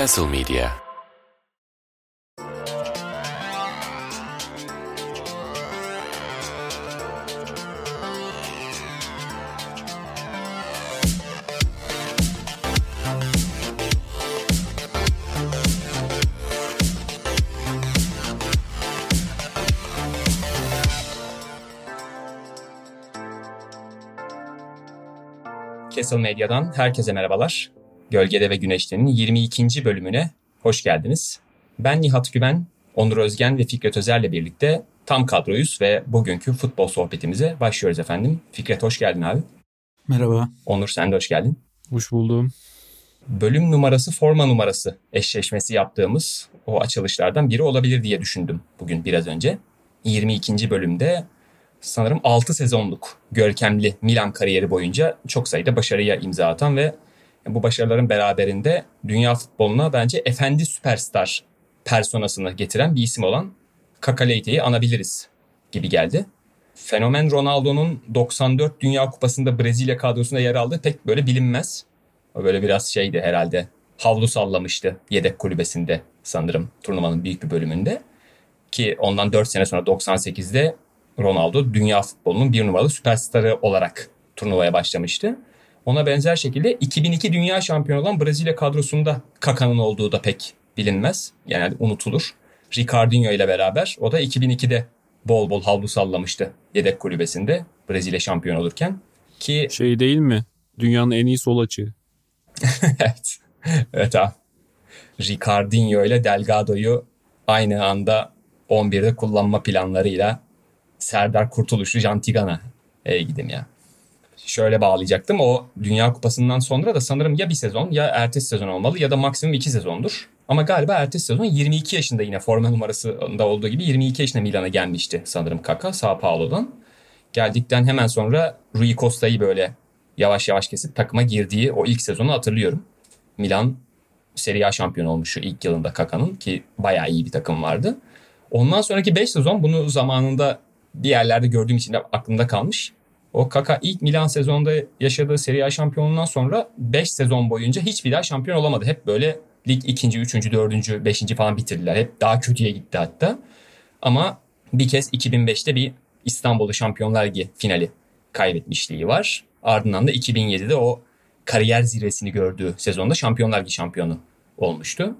Castle Media Castle Medya'dan herkese merhabalar. Gölgede ve Güneşte'nin 22. bölümüne hoş geldiniz. Ben Nihat Güven, Onur Özgen ve Fikret Özer'le birlikte tam kadroyuz ve bugünkü futbol sohbetimize başlıyoruz efendim. Fikret hoş geldin abi. Merhaba. Onur sen de hoş geldin. Hoş buldum. Bölüm numarası forma numarası eşleşmesi yaptığımız o açılışlardan biri olabilir diye düşündüm bugün biraz önce. 22. bölümde sanırım 6 sezonluk görkemli Milan kariyeri boyunca çok sayıda başarıya imza atan ve bu başarıların beraberinde dünya futboluna bence efendi süperstar personasını getiren bir isim olan Kakaleyte'yi anabiliriz gibi geldi. Fenomen Ronaldo'nun 94 Dünya Kupası'nda Brezilya kadrosunda yer aldığı pek böyle bilinmez. O böyle biraz şeydi herhalde. Havlu sallamıştı yedek kulübesinde sanırım turnuvanın büyük bir bölümünde. Ki ondan 4 sene sonra 98'de Ronaldo dünya futbolunun bir numaralı süperstarı olarak turnuvaya başlamıştı. Ona benzer şekilde 2002 dünya şampiyonu olan Brezilya kadrosunda Kaka'nın olduğu da pek bilinmez. Genelde unutulur. Ricardinho ile beraber o da 2002'de bol bol havlu sallamıştı yedek kulübesinde Brezilya şampiyon olurken. Ki Şey değil mi? Dünyanın en iyi sol açığı. evet. Evet abi. Ricardinho ile Delgado'yu aynı anda 11'de kullanma planlarıyla Serdar Kurtuluş'u Jantigana e, gidim ya. Şöyle bağlayacaktım. O Dünya Kupası'ndan sonra da sanırım ya bir sezon ya ertesi sezon olmalı ya da maksimum iki sezondur. Ama galiba ertesi sezon 22 yaşında yine forma numarasında olduğu gibi 22 yaşında Milan'a gelmişti sanırım Kaka Sao Paulo'dan. Geldikten hemen sonra Rui Costa'yı böyle yavaş yavaş kesip takıma girdiği o ilk sezonu hatırlıyorum. Milan Serie A şampiyonu olmuş şu ilk yılında Kaka'nın ki bayağı iyi bir takım vardı. Ondan sonraki 5 sezon bunu zamanında bir yerlerde gördüğüm için de aklımda kalmış. O Kaka ilk Milan sezonunda yaşadığı Serie A şampiyonundan sonra 5 sezon boyunca hiçbir daha şampiyon olamadı. Hep böyle lig ikinci, üçüncü, dördüncü, beşinci falan bitirdiler. Hep daha kötüye gitti hatta. Ama bir kez 2005'te bir İstanbul'da Şampiyonlar Ligi finali kaybetmişliği var. Ardından da 2007'de o kariyer zirvesini gördüğü sezonda Şampiyonlar Ligi şampiyonu olmuştu.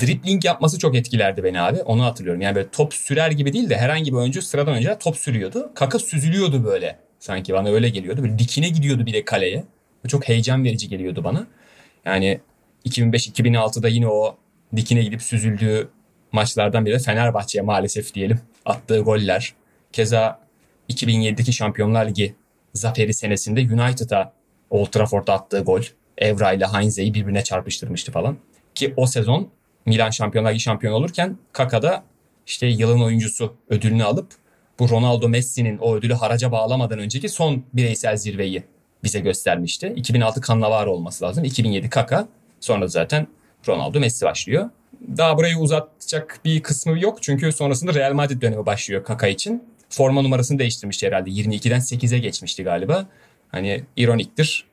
Dribling yapması çok etkilerdi beni abi. Onu hatırlıyorum. Yani böyle top sürer gibi değil de herhangi bir oyuncu sıradan önce top sürüyordu. Kaka süzülüyordu böyle. Sanki bana öyle geliyordu. Böyle dikine gidiyordu bir de kaleye. Çok heyecan verici geliyordu bana. Yani 2005-2006'da yine o dikine gidip süzüldüğü maçlardan biri de Fenerbahçe'ye maalesef diyelim attığı goller. Keza 2007'deki Şampiyonlar Ligi zaferi senesinde United'a Old Trafford'da attığı gol. Evra ile Heinze'yi birbirine çarpıştırmıştı falan. Ki o sezon Milan Şampiyonlar Ligi şampiyon olurken Kaka'da işte yılın oyuncusu ödülünü alıp bu Ronaldo Messi'nin o ödülü haraca bağlamadan önceki son bireysel zirveyi bize göstermişti. 2006 Cannavaro olması lazım. 2007 Kaka. Sonra zaten Ronaldo Messi başlıyor. Daha burayı uzatacak bir kısmı yok. Çünkü sonrasında Real Madrid dönemi başlıyor Kaka için. Forma numarasını değiştirmişti herhalde. 22'den 8'e geçmişti galiba. Hani ironiktir.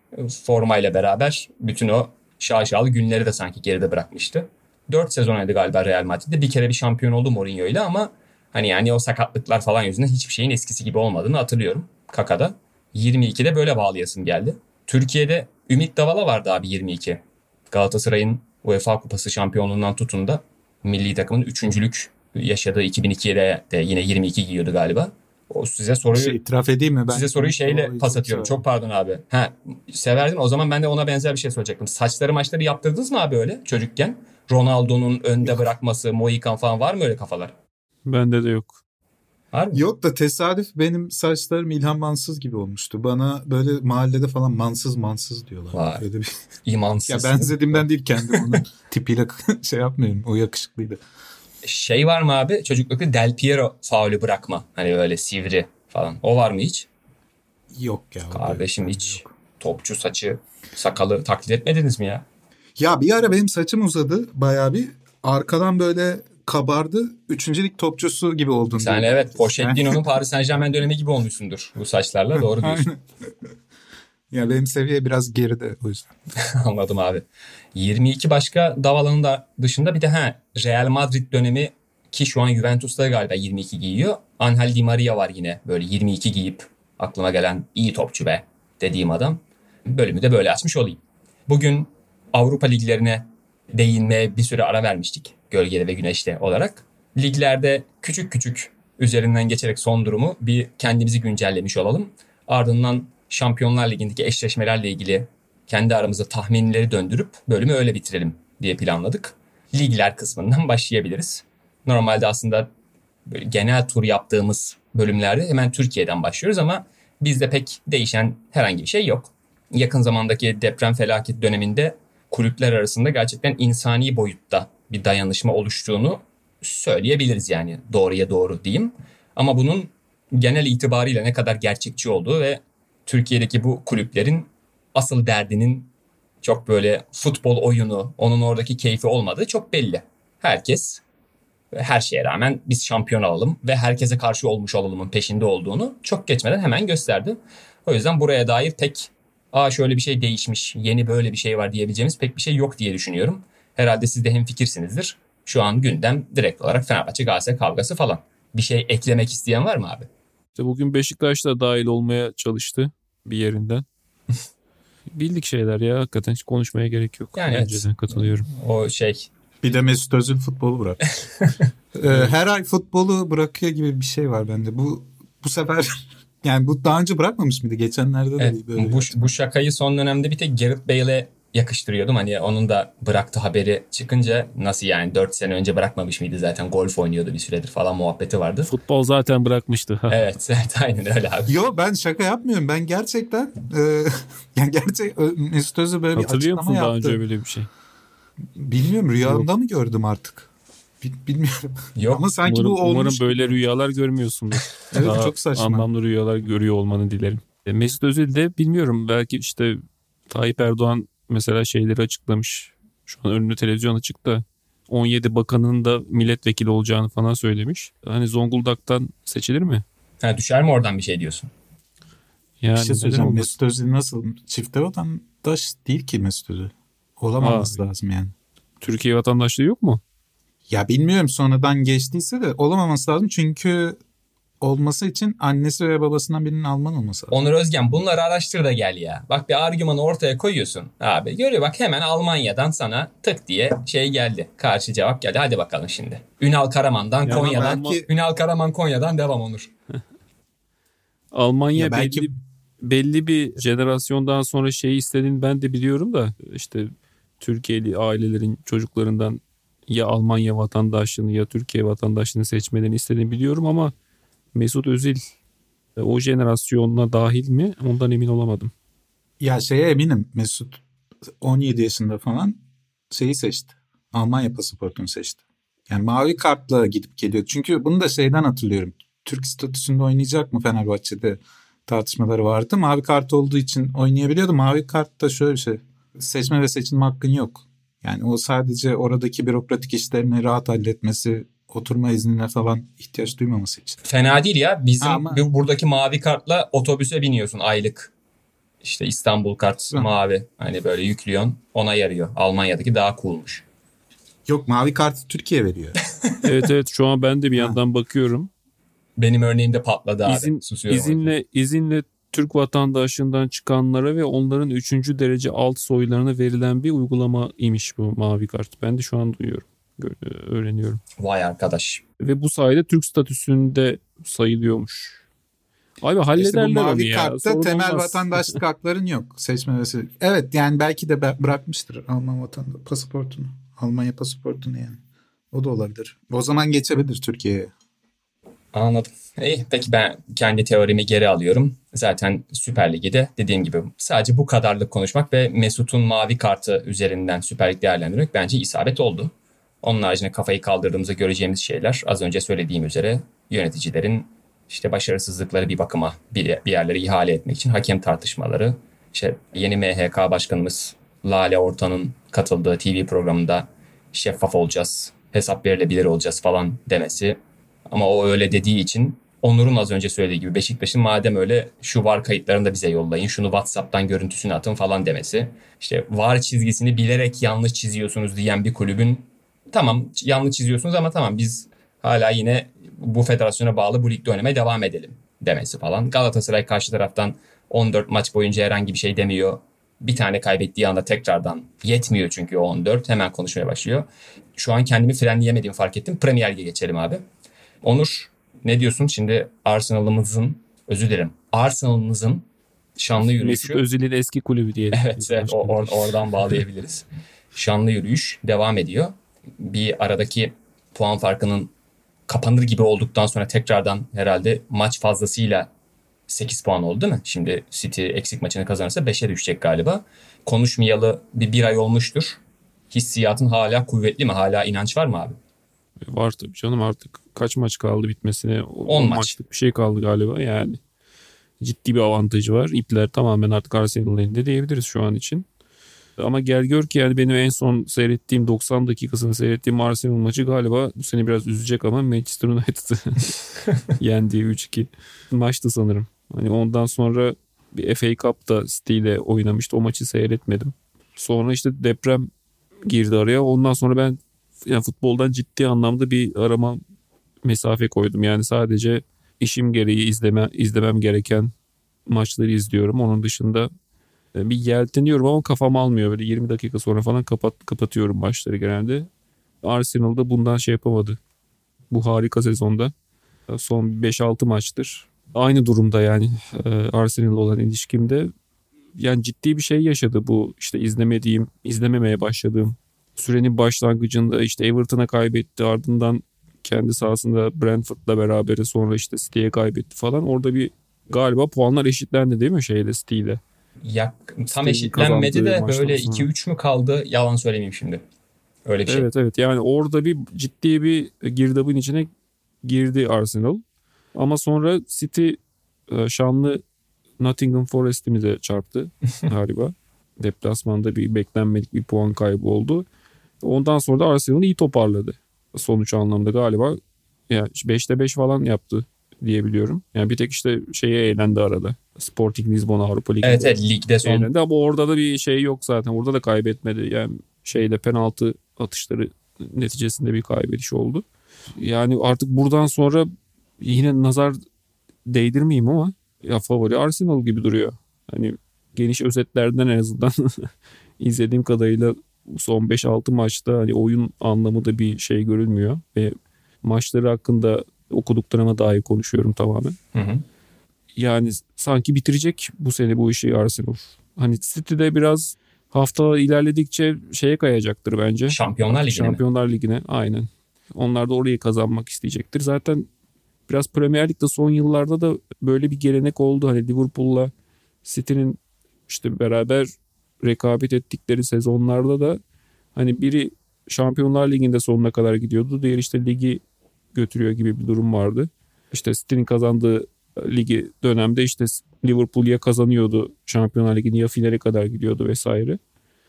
Formayla beraber bütün o şaşalı günleri de sanki geride bırakmıştı. 4 sezon oynadı galiba Real Madrid'de. Bir kere bir şampiyon oldu Mourinho ile ama hani yani o sakatlıklar falan yüzünden hiçbir şeyin eskisi gibi olmadığını hatırlıyorum Kaka'da. 22'de böyle bağlayasım geldi. Türkiye'de Ümit Davala vardı abi 22. Galatasaray'ın UEFA Kupası şampiyonluğundan tutun da milli takımın üçüncülük yaşadığı 2002'de de yine 22 giyiyordu galiba. O size soruyu Şey, itiraf edeyim mi? Ben size soruyu şeyle pas atıyorum. Çok pardon abi. Ha severdin o zaman ben de ona benzer bir şey soracaktım. Saçları maçları yaptırdınız mı abi öyle çocukken? Ronaldo'nun önde bırakması, Mohikan falan var mı öyle kafalar? Bende de yok. Var mı? Yok da tesadüf benim saçlarım İlhan Mansız gibi olmuştu. Bana böyle mahallede falan mansız mansız diyorlar. Vay. Öyle bir... İmansız. Ya benzediğimden değil kendim onun tipiyle şey yapmıyorum. O yakışıklıydı. Şey var mı abi? Çocuklukta Del Piero faulü bırakma. Hani böyle sivri falan. O var mı hiç? Yok ya. Kardeşim hiç yok. topçu saçı, sakalı taklit etmediniz mi ya? Ya bir ara benim saçım uzadı bayağı bir. Arkadan böyle kabardı. Üçüncü lig topçusu gibi oldun. Sen diye. evet Pochettino'nun Paris Saint Germain dönemi gibi olmuşsundur bu saçlarla. Doğru diyorsun. Ya benim seviye biraz geride o yüzden. Anladım abi. 22 başka dav alanı dışında bir de ha Real Madrid dönemi ki şu an Juventus'ta galiba 22 giyiyor. Angel Di Maria var yine böyle 22 giyip aklıma gelen iyi topçu be dediğim adam. Bölümü de böyle açmış olayım. Bugün Avrupa liglerine değinmeye bir süre ara vermiştik. Gölgede ve güneşte olarak. Liglerde küçük küçük üzerinden geçerek son durumu bir kendimizi güncellemiş olalım. Ardından Şampiyonlar Ligi'ndeki eşleşmelerle ilgili kendi aramızda tahminleri döndürüp bölümü öyle bitirelim diye planladık. Ligler kısmından başlayabiliriz. Normalde aslında böyle genel tur yaptığımız bölümlerde hemen Türkiye'den başlıyoruz ama bizde pek değişen herhangi bir şey yok. Yakın zamandaki deprem felaket döneminde kulüpler arasında gerçekten insani boyutta bir dayanışma oluştuğunu söyleyebiliriz yani doğruya doğru diyeyim. Ama bunun genel itibariyle ne kadar gerçekçi olduğu ve Türkiye'deki bu kulüplerin asıl derdinin çok böyle futbol oyunu, onun oradaki keyfi olmadığı çok belli. Herkes her şeye rağmen biz şampiyon alalım ve herkese karşı olmuş olalımın peşinde olduğunu çok geçmeden hemen gösterdi. O yüzden buraya dair pek aa şöyle bir şey değişmiş, yeni böyle bir şey var diyebileceğimiz pek bir şey yok diye düşünüyorum. Herhalde siz de hem fikirsinizdir. Şu an gündem direkt olarak Fenerbahçe Galatasaray kavgası falan. Bir şey eklemek isteyen var mı abi? İşte bugün Beşiktaş da dahil olmaya çalıştı bir yerinden. Bildik şeyler ya hakikaten hiç konuşmaya gerek yok. Yani Bence evet. katılıyorum. O şey Bir de Mesut Özil futbolu bırak. Ee, her ay futbolu bırakıyor gibi bir şey var bende. Bu bu sefer yani bu daha önce bırakmamış mıydı? Geçenlerde de Evet, böyle. bu, bu şakayı son dönemde bir tek Gareth Bale'e yakıştırıyordum. Hani onun da bıraktı haberi çıkınca nasıl yani 4 sene önce bırakmamış mıydı zaten golf oynuyordu bir süredir falan muhabbeti vardı. Futbol zaten bırakmıştı. Evet, evet aynen öyle abi. Yo ben şaka yapmıyorum. Ben gerçekten e, yani gerçek Ö- Mesut Özil böyle bir Hatırlıyor açıklama musun daha yaptı. önce böyle bir şey? Bilmiyorum rüyamda mı gördüm artık? Bil- Bilmiyorum. Yok Ama sanki umarım, bu olmuş. umarım böyle rüyalar görmüyorsundur. Evet, Daha çok saçma. Anlamlı rüyalar görüyor olmanı dilerim. E, Mesut Özil de bilmiyorum belki işte Tayyip Erdoğan mesela şeyleri açıklamış. Şu an önünde televizyon açık da 17 bakanın da milletvekili olacağını falan söylemiş. Hani Zonguldak'tan seçilir mi? ha, düşer mi oradan bir şey diyorsun? Yani bir şey söyleyeceğim. Mesut Özil nasıl? Çifte vatandaş değil ki Mesut Özil. Olamaması lazım yani. Türkiye vatandaşlığı yok mu? Ya bilmiyorum sonradan geçtiyse de olamaması lazım. Çünkü olması için annesi ve babasından birinin Alman olması lazım. Onur Özgen bunları araştır da gel ya. Bak bir argümanı ortaya koyuyorsun abi. Görüyor bak hemen Almanya'dan sana tık diye şey geldi. Karşı cevap geldi. Hadi bakalım şimdi. Ünal Karaman'dan Ya Konya'dan. belki- Ünal Karaman Konya'dan devam Onur. Almanya Ya belki- belli belli bir jenerasyondan sonra şeyi istediğini ben de biliyorum da işte Türkiye'li ailelerin çocuklarından ya Almanya vatandaşlığını ya Türkiye vatandaşlığını seçmelerini istediğini biliyorum ama Mesut Özil e, o jenerasyonuna dahil mi ondan emin olamadım. Ya şeye eminim Mesut 17 yaşında falan şeyi seçti. Almanya pasaportunu seçti. Yani mavi kartla gidip geliyor. Çünkü bunu da şeyden hatırlıyorum. Türk statüsünde oynayacak mı Fenerbahçe'de tartışmaları vardı. Mavi kart olduğu için oynayabiliyordu. Mavi kartta şöyle bir şey. Seçme ve seçilme hakkın yok. Yani o sadece oradaki bürokratik işlerini rahat halletmesi, oturma iznine falan ihtiyaç duymaması için. Fena değil ya. Bizim Ama- bu- buradaki mavi kartla otobüse biniyorsun aylık. İşte İstanbul kart Hı. mavi. Hani böyle yüklüyorsun. Ona yarıyor. Almanya'daki daha coolmuş. Yok mavi kartı Türkiye veriyor. Evet evet şu an ben de bir yandan bakıyorum. Benim örneğimde patladı abi. İzin, Susuyorum. izinle izinle Türk vatandaşlığından çıkanlara ve onların 3. derece alt soylarına verilen bir uygulama imiş bu mavi kart. Ben de şu an duyuyorum. gö- öğreniyorum. Vay arkadaş. Ve bu sayede Türk statüsünde sayılıyormuş. Abi İşte bu hallederler onu mavi ya. kartta sorun temel olmaz. vatandaşlık hakların yok. Seçme ve se- Evet yani belki de bırakmıştır Alman vatandaş pasaportunu. Almanya pasaportunu yani. O da olabilir. O zaman geçebilir Türkiye'ye. Anladım. İyi, peki ben kendi teorimi geri alıyorum. Zaten Süper Lig'i de dediğim gibi sadece bu kadarlık konuşmak ve Mesut'un mavi kartı üzerinden Süper Lig değerlendirmek bence isabet oldu. Onun haricinde kafayı kaldırdığımızda göreceğimiz şeyler az önce söylediğim üzere yöneticilerin işte başarısızlıkları bir bakıma bir, bir yerlere ihale etmek için hakem tartışmaları. İşte yeni MHK başkanımız Lale Ortan'ın katıldığı TV programında şeffaf olacağız, hesap verilebilir olacağız falan demesi. Ama o öyle dediği için Onur'un az önce söylediği gibi Beşiktaş'ın madem öyle şu var kayıtlarını da bize yollayın. Şunu WhatsApp'tan görüntüsünü atın falan demesi. İşte var çizgisini bilerek yanlış çiziyorsunuz diyen bir kulübün tamam yanlış çiziyorsunuz ama tamam biz hala yine bu federasyona bağlı bu ligde oynamaya devam edelim demesi falan. Galatasaray karşı taraftan 14 maç boyunca herhangi bir şey demiyor. Bir tane kaybettiği anda tekrardan yetmiyor çünkü o 14 hemen konuşmaya başlıyor. Şu an kendimi frenleyemediğimi fark ettim. Premier Lig'e geçelim abi. Onur ne diyorsun? Şimdi Arsenal'ımızın özür dilerim. Arsenal'ımızın şanlı yürüyüşü. Mesut Özil'in eski kulübü diyelim. Evet, evet o, or, oradan bağlayabiliriz. şanlı yürüyüş devam ediyor. Bir aradaki puan farkının kapanır gibi olduktan sonra tekrardan herhalde maç fazlasıyla 8 puan oldu değil mi? Şimdi City eksik maçını kazanırsa 5'e düşecek galiba. Konuşmayalı bir, bir ay olmuştur. Hissiyatın hala kuvvetli mi? Hala inanç var mı abi? Var tabii canım artık kaç maç kaldı bitmesine? 10 maç. maçlık bir şey kaldı galiba yani. Ciddi bir avantajı var. İpler tamamen artık Arsenal'ın elinde diyebiliriz şu an için. Ama gel gör ki yani benim en son seyrettiğim 90 dakikasını seyrettiğim Arsenal maçı galiba bu seni biraz üzecek ama Manchester United'ı yendiği 3-2 maçtı sanırım. Hani ondan sonra bir FA Cup'ta City ile oynamıştı. O maçı seyretmedim. Sonra işte deprem girdi araya. Ondan sonra ben yani futboldan ciddi anlamda bir arama mesafe koydum. Yani sadece işim gereği izleme izlemem gereken maçları izliyorum. Onun dışında e, bir yelteniyorum ama kafam almıyor. Böyle 20 dakika sonra falan kapat kapatıyorum maçları genelde. Arsenal'da bundan şey yapamadı. Bu harika sezonda. E, son 5-6 maçtır. Aynı durumda yani e, Arsenal olan ilişkimde. Yani ciddi bir şey yaşadı bu işte izlemediğim, izlememeye başladığım sürenin başlangıcında işte Everton'a kaybetti ardından kendi sahasında Brentford'la beraber sonra işte City'ye kaybetti falan. Orada bir galiba puanlar eşitlendi değil mi şeyle City'yle? Ya, tam eşitlenmedi de böyle 2-3 mü kaldı yalan söylemeyeyim şimdi. Öyle bir şey. Evet evet yani orada bir ciddi bir girdabın içine girdi Arsenal. Ama sonra City e, şanlı Nottingham Forest'imize çarptı galiba. Deplasmanda bir beklenmedik bir puan kaybı oldu. Ondan sonra da Arsenal iyi toparladı. Sonuç anlamda galiba yani 5'te 5 falan yaptı diyebiliyorum. Yani bir tek işte şeye eğlendi arada. Sporting Lisbon Avrupa Ligi'nde. Evet evet ligde son. Eğlendi ama orada da bir şey yok zaten. Orada da kaybetmedi. Yani şeyde penaltı atışları neticesinde bir kaybediş oldu. Yani artık buradan sonra yine nazar değdirmeyeyim ama ya favori Arsenal gibi duruyor. Hani geniş özetlerden en azından izlediğim kadarıyla son 5-6 maçta hani oyun anlamında bir şey görülmüyor ve maçları hakkında okuduklarıma dair konuşuyorum tamamen. Hı hı. Yani sanki bitirecek bu sene bu işi Arsenal. Hani City'de biraz haftalar ilerledikçe şeye kayacaktır bence. Şampiyonlar Ligi'ne Şampiyonlar mi? Ligi'ne aynen. Onlar da orayı kazanmak isteyecektir. Zaten biraz Premier Lig'de son yıllarda da böyle bir gelenek oldu. Hani Liverpool'la City'nin işte beraber rekabet ettikleri sezonlarda da hani biri Şampiyonlar Ligi'nde sonuna kadar gidiyordu. Diğer işte ligi götürüyor gibi bir durum vardı. İşte City'nin kazandığı ligi dönemde işte Liverpool ya kazanıyordu Şampiyonlar Ligi'ni ya finale kadar gidiyordu vesaire.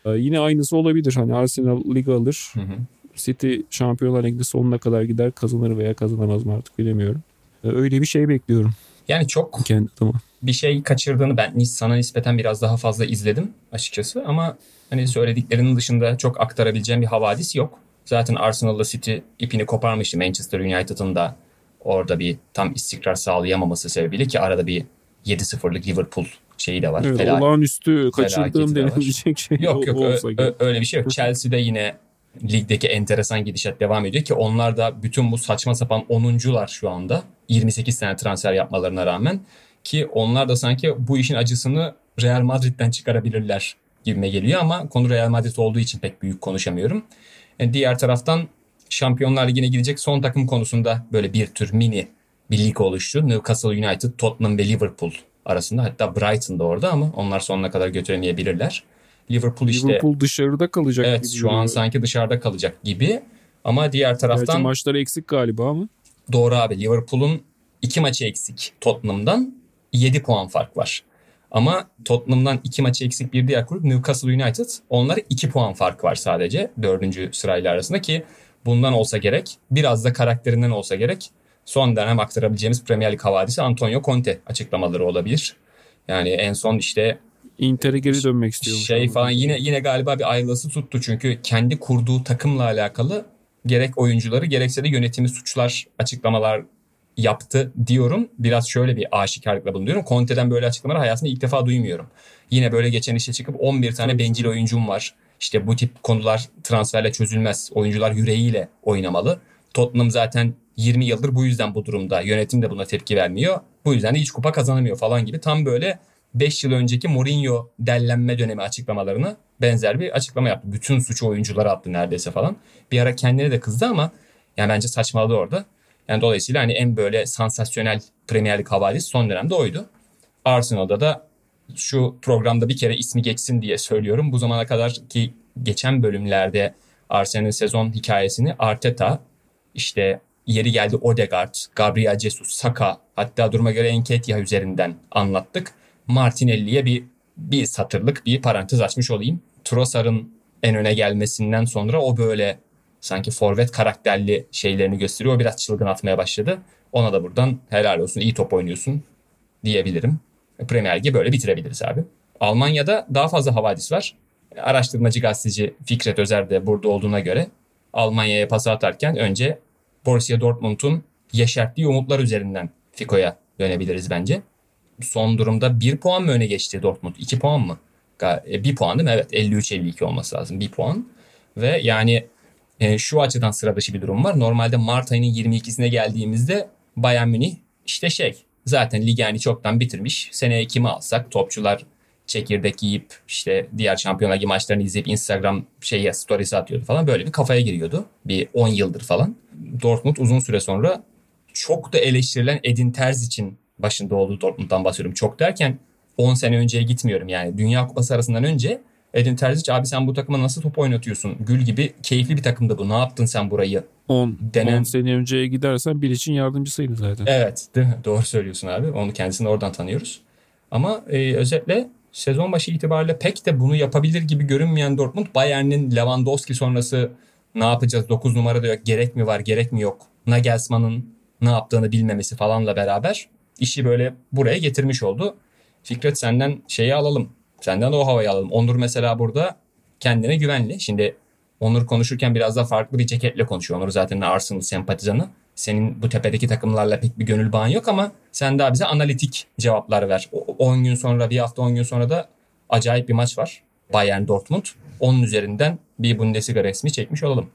Ee, yine aynısı olabilir. Hani Arsenal ligi alır. Hı hı. City Şampiyonlar Ligi'nde sonuna kadar gider kazanır veya kazanamaz mı artık bilemiyorum. Ee, öyle bir şey bekliyorum. Yani çok kendi adıma. Bir şey kaçırdığını ben sana nispeten biraz daha fazla izledim açıkçası ama hani söylediklerinin dışında çok aktarabileceğim bir havadis yok. Zaten Arsenal'la City ipini koparmıştı. Manchester United'ın da orada bir tam istikrar sağlayamaması sebebiyle ki arada bir 7-0'lık Liverpool şeyi de var. Evet, Fela- olağanüstü kaçırdığım felaketi de var. denilecek şey Yok yok o- ö- öyle bir şey yok. Chelsea'de yine ligdeki enteresan gidişat devam ediyor ki onlar da bütün bu saçma sapan 10'uncular şu anda. 28 tane transfer yapmalarına rağmen ki onlar da sanki bu işin acısını Real Madrid'den çıkarabilirler gibime geliyor ama konu Real Madrid olduğu için pek büyük konuşamıyorum. E, diğer taraftan Şampiyonlar Ligi'ne gidecek son takım konusunda böyle bir tür mini bir lig oluştu. Newcastle United, Tottenham ve Liverpool arasında. Hatta Brighton da orada ama onlar sonuna kadar götüremeyebilirler. Liverpool işte Liverpool dışarıda kalacak Evet gibi şu an sanki dışarıda kalacak gibi. Ama diğer Gerçi taraftan maçları eksik galiba ama. doğru abi Liverpool'un iki maçı eksik Tottenham'dan 7 puan fark var. Ama Tottenham'dan iki maçı eksik bir diğer kulüp Newcastle United. Onlara 2 puan fark var sadece dördüncü sırayla arasında ki bundan olsa gerek biraz da karakterinden olsa gerek son dönem aktarabileceğimiz Premier Lig havadisi Antonio Conte açıklamaları olabilir. Yani en son işte Inter'e geri dönmek istiyor. Şey falan yine yine galiba bir ayrılısı tuttu çünkü kendi kurduğu takımla alakalı gerek oyuncuları gerekse de yönetimi suçlar açıklamalar yaptı diyorum. Biraz şöyle bir aşikarlıkla bulunuyorum. Conte'den böyle açıklamalar hayatımda ilk defa duymuyorum. Yine böyle geçen işe çıkıp 11 tane bencil oyuncum var. İşte bu tip konular transferle çözülmez. Oyuncular yüreğiyle oynamalı. Tottenham zaten 20 yıldır bu yüzden bu durumda. Yönetim de buna tepki vermiyor. Bu yüzden de hiç kupa kazanamıyor falan gibi. Tam böyle 5 yıl önceki Mourinho dellenme dönemi açıklamalarına benzer bir açıklama yaptı. Bütün suçu oyunculara attı neredeyse falan. Bir ara kendine de kızdı ama yani bence saçmaladı orada. Yani dolayısıyla hani en böyle sansasyonel Premier Lig havalisi son dönemde oydu. Arsenal'da da şu programda bir kere ismi geçsin diye söylüyorum. Bu zamana kadar ki geçen bölümlerde Arsenal'in sezon hikayesini Arteta, işte yeri geldi Odegaard, Gabriel Jesus, Saka hatta duruma göre Enketia üzerinden anlattık. Martinelli'ye bir bir satırlık bir parantez açmış olayım. Trossard'ın en öne gelmesinden sonra o böyle sanki forvet karakterli şeylerini gösteriyor. O biraz çılgın atmaya başladı. Ona da buradan helal olsun iyi top oynuyorsun diyebilirim. Premier Ligi böyle bitirebiliriz abi. Almanya'da daha fazla havadis var. Araştırmacı gazeteci Fikret Özer de burada olduğuna göre Almanya'ya pas atarken önce Borussia Dortmund'un yeşerttiği umutlar üzerinden Fiko'ya dönebiliriz bence. Son durumda 1 puan mı öne geçti Dortmund? 2 puan mı? 1 e, puan değil mi? Evet 53-52 olması lazım 1 puan. Ve yani e, şu açıdan sıra dışı bir durum var. Normalde Mart ayının 22'sine geldiğimizde Bayern Münih işte şey zaten lig yani çoktan bitirmiş. Seneye kimi alsak topçular çekirdek yiyip işte diğer şampiyonlar ligi maçlarını izleyip Instagram şeye storiesi atıyordu falan. Böyle bir kafaya giriyordu. Bir 10 yıldır falan. Dortmund uzun süre sonra çok da eleştirilen Edin Terz için başında olduğu Dortmund'dan bahsediyorum. Çok derken 10 sene önceye gitmiyorum yani. Dünya Kupası arasından önce Edin Terzic abi sen bu takıma nasıl top oynatıyorsun? Gül gibi keyifli bir takımda bu. Ne yaptın sen burayı? 10 denen... sene önceye gidersen bir için yardımcısıydı zaten. Evet? Doğru söylüyorsun abi. Onu kendisini oradan tanıyoruz. Ama e, özetle sezon başı itibariyle pek de bunu yapabilir gibi görünmeyen Dortmund Bayern'in Lewandowski sonrası ne yapacağız 9 numarada yok gerek mi var gerek mi yok Nagelsmann'ın ne yaptığını bilmemesi falanla beraber işi böyle buraya getirmiş oldu. Fikret senden şeyi alalım. Senden de o havayı alalım. Onur mesela burada kendine güvenli. Şimdi Onur konuşurken biraz daha farklı bir ceketle konuşuyor. Onur zaten Arsenal sempatizanı. Senin bu tepedeki takımlarla pek bir gönül bağın yok ama sen daha bize analitik cevaplar ver. 10 gün sonra bir hafta 10 gün sonra da acayip bir maç var. Bayern Dortmund. Onun üzerinden bir Bundesliga resmi çekmiş olalım.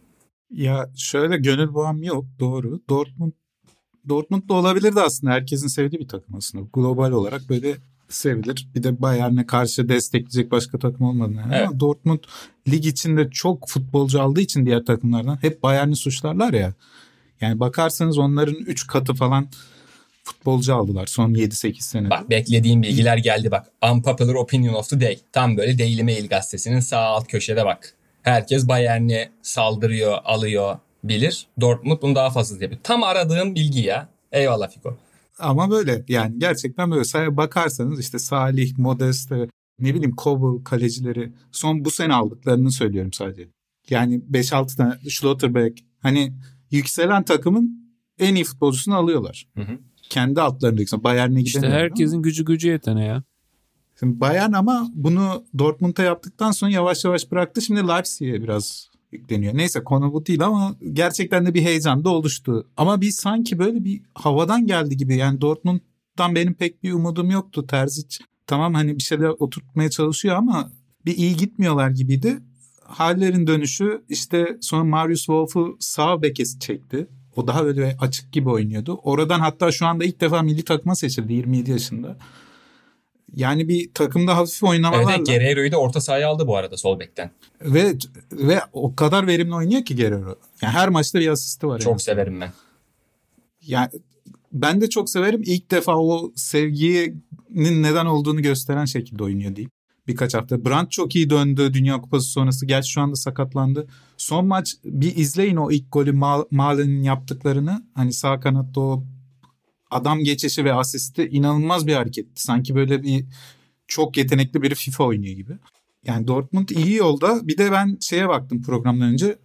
Ya şöyle gönül bağım yok doğru. Dortmund Dortmund da olabilirdi aslında. Herkesin sevdiği bir takım aslında. Global olarak böyle sevilir. Bir de Bayern'e karşı destekleyecek başka takım olmadı. Yani. Evet. Ama Dortmund lig içinde çok futbolcu aldığı için diğer takımlardan hep Bayern'i suçlarlar ya. Yani bakarsanız onların 3 katı falan futbolcu aldılar son 7-8 sene. Bak beklediğim bilgiler geldi bak. Unpopular Opinion of the Day. Tam böyle Daily Mail gazetesinin sağ alt köşede bak. Herkes Bayern'e saldırıyor, alıyor, bilir. Dortmund bunu daha fazla yapıyor. Tam aradığım bilgi ya. Eyvallah Fiko. Ama böyle yani gerçekten böyle Say bakarsanız işte Salih, Modeste, ne bileyim Koval kalecileri son bu sene aldıklarını söylüyorum sadece. Yani 5-6 tane Schlotterbeck hani yükselen takımın en iyi futbolcusunu alıyorlar. Hı hı. Kendi altlarındaki Bayern'e gidemiyor. İşte herkesin ama. gücü gücü yetene ya. Şimdi Bayern ama bunu Dortmund'a yaptıktan sonra yavaş yavaş bıraktı. Şimdi Leipzig'e biraz yükleniyor. Neyse konu bu değil ama gerçekten de bir heyecan da oluştu. Ama bir sanki böyle bir havadan geldi gibi. Yani Dortmund'dan benim pek bir umudum yoktu. Terzic tamam hani bir şeyler oturtmaya çalışıyor ama bir iyi gitmiyorlar gibiydi. Hallerin dönüşü işte sonra Marius Wolf'u sağ beke çekti. O daha böyle açık gibi oynuyordu. Oradan hatta şu anda ilk defa milli takıma seçildi 27 yaşında. Yani bir takımda hafif oynamalarla. Evet Guerrero'yu da orta sahaya aldı bu arada sol bekten. Ve ve o kadar verimli oynuyor ki Guerrero. Yani her maçta bir asisti var. Çok yani. severim ben. Yani ben de çok severim. İlk defa o sevginin neden olduğunu gösteren şekilde oynuyor diyeyim. Birkaç hafta. Brandt çok iyi döndü Dünya Kupası sonrası. Gerçi şu anda sakatlandı. Son maç bir izleyin o ilk golü Malen'in yaptıklarını. Hani sağ kanatta o adam geçişi ve asisti inanılmaz bir hareketti. Sanki böyle bir çok yetenekli bir FIFA oynuyor gibi. Yani Dortmund iyi yolda. Bir de ben şeye baktım programdan önce.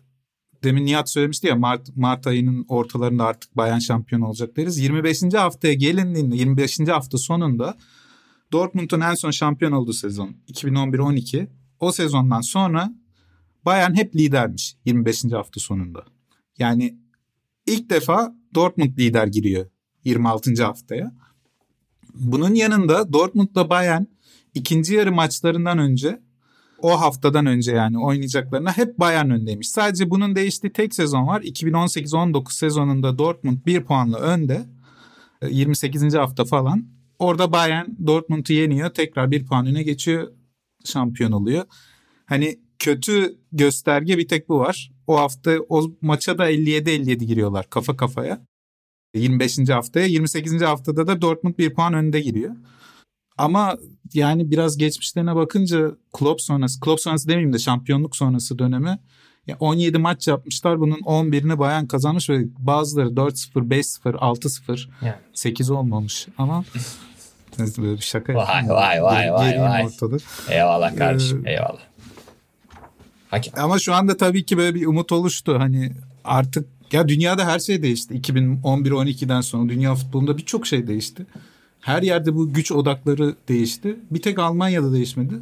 demin Nihat söylemişti ya Mart, Mart ayının ortalarında artık bayan şampiyon olacak deriz. 25. haftaya gelindiğinde 25. hafta sonunda Dortmund'un en son şampiyon olduğu sezon 2011-12 o sezondan sonra Bayern hep lidermiş 25. hafta sonunda. Yani ilk defa Dortmund lider giriyor 26. haftaya. Bunun yanında Dortmund'la Bayern ikinci yarı maçlarından önce o haftadan önce yani oynayacaklarına hep Bayern öndeymiş. Sadece bunun değiştiği tek sezon var. 2018-19 sezonunda Dortmund bir puanla önde. 28. hafta falan. Orada Bayern Dortmund'u yeniyor. Tekrar bir puan öne geçiyor. Şampiyon oluyor. Hani kötü gösterge bir tek bu var. O hafta o maça da 57-57 giriyorlar kafa kafaya. 25. haftaya 28. haftada da Dortmund bir puan önde giriyor. Ama yani biraz geçmişlerine bakınca Klopp sonrası, Klopp sonrası demeyeyim de şampiyonluk sonrası dönemi ya 17 maç yapmışlar. Bunun 11'ini Bayern kazanmış ve bazıları 4-0, 5-0, 6-0, yani. 8 olmamış ama böyle bir şaka Vay vay vay vay vay. Ortada. Eyvallah kardeşim ee, eyvallah. Hakem. Ama şu anda tabii ki böyle bir umut oluştu. Hani artık ya dünyada her şey değişti. 2011-12'den sonra dünya futbolunda birçok şey değişti. Her yerde bu güç odakları değişti. Bir tek Almanya'da değişmedi.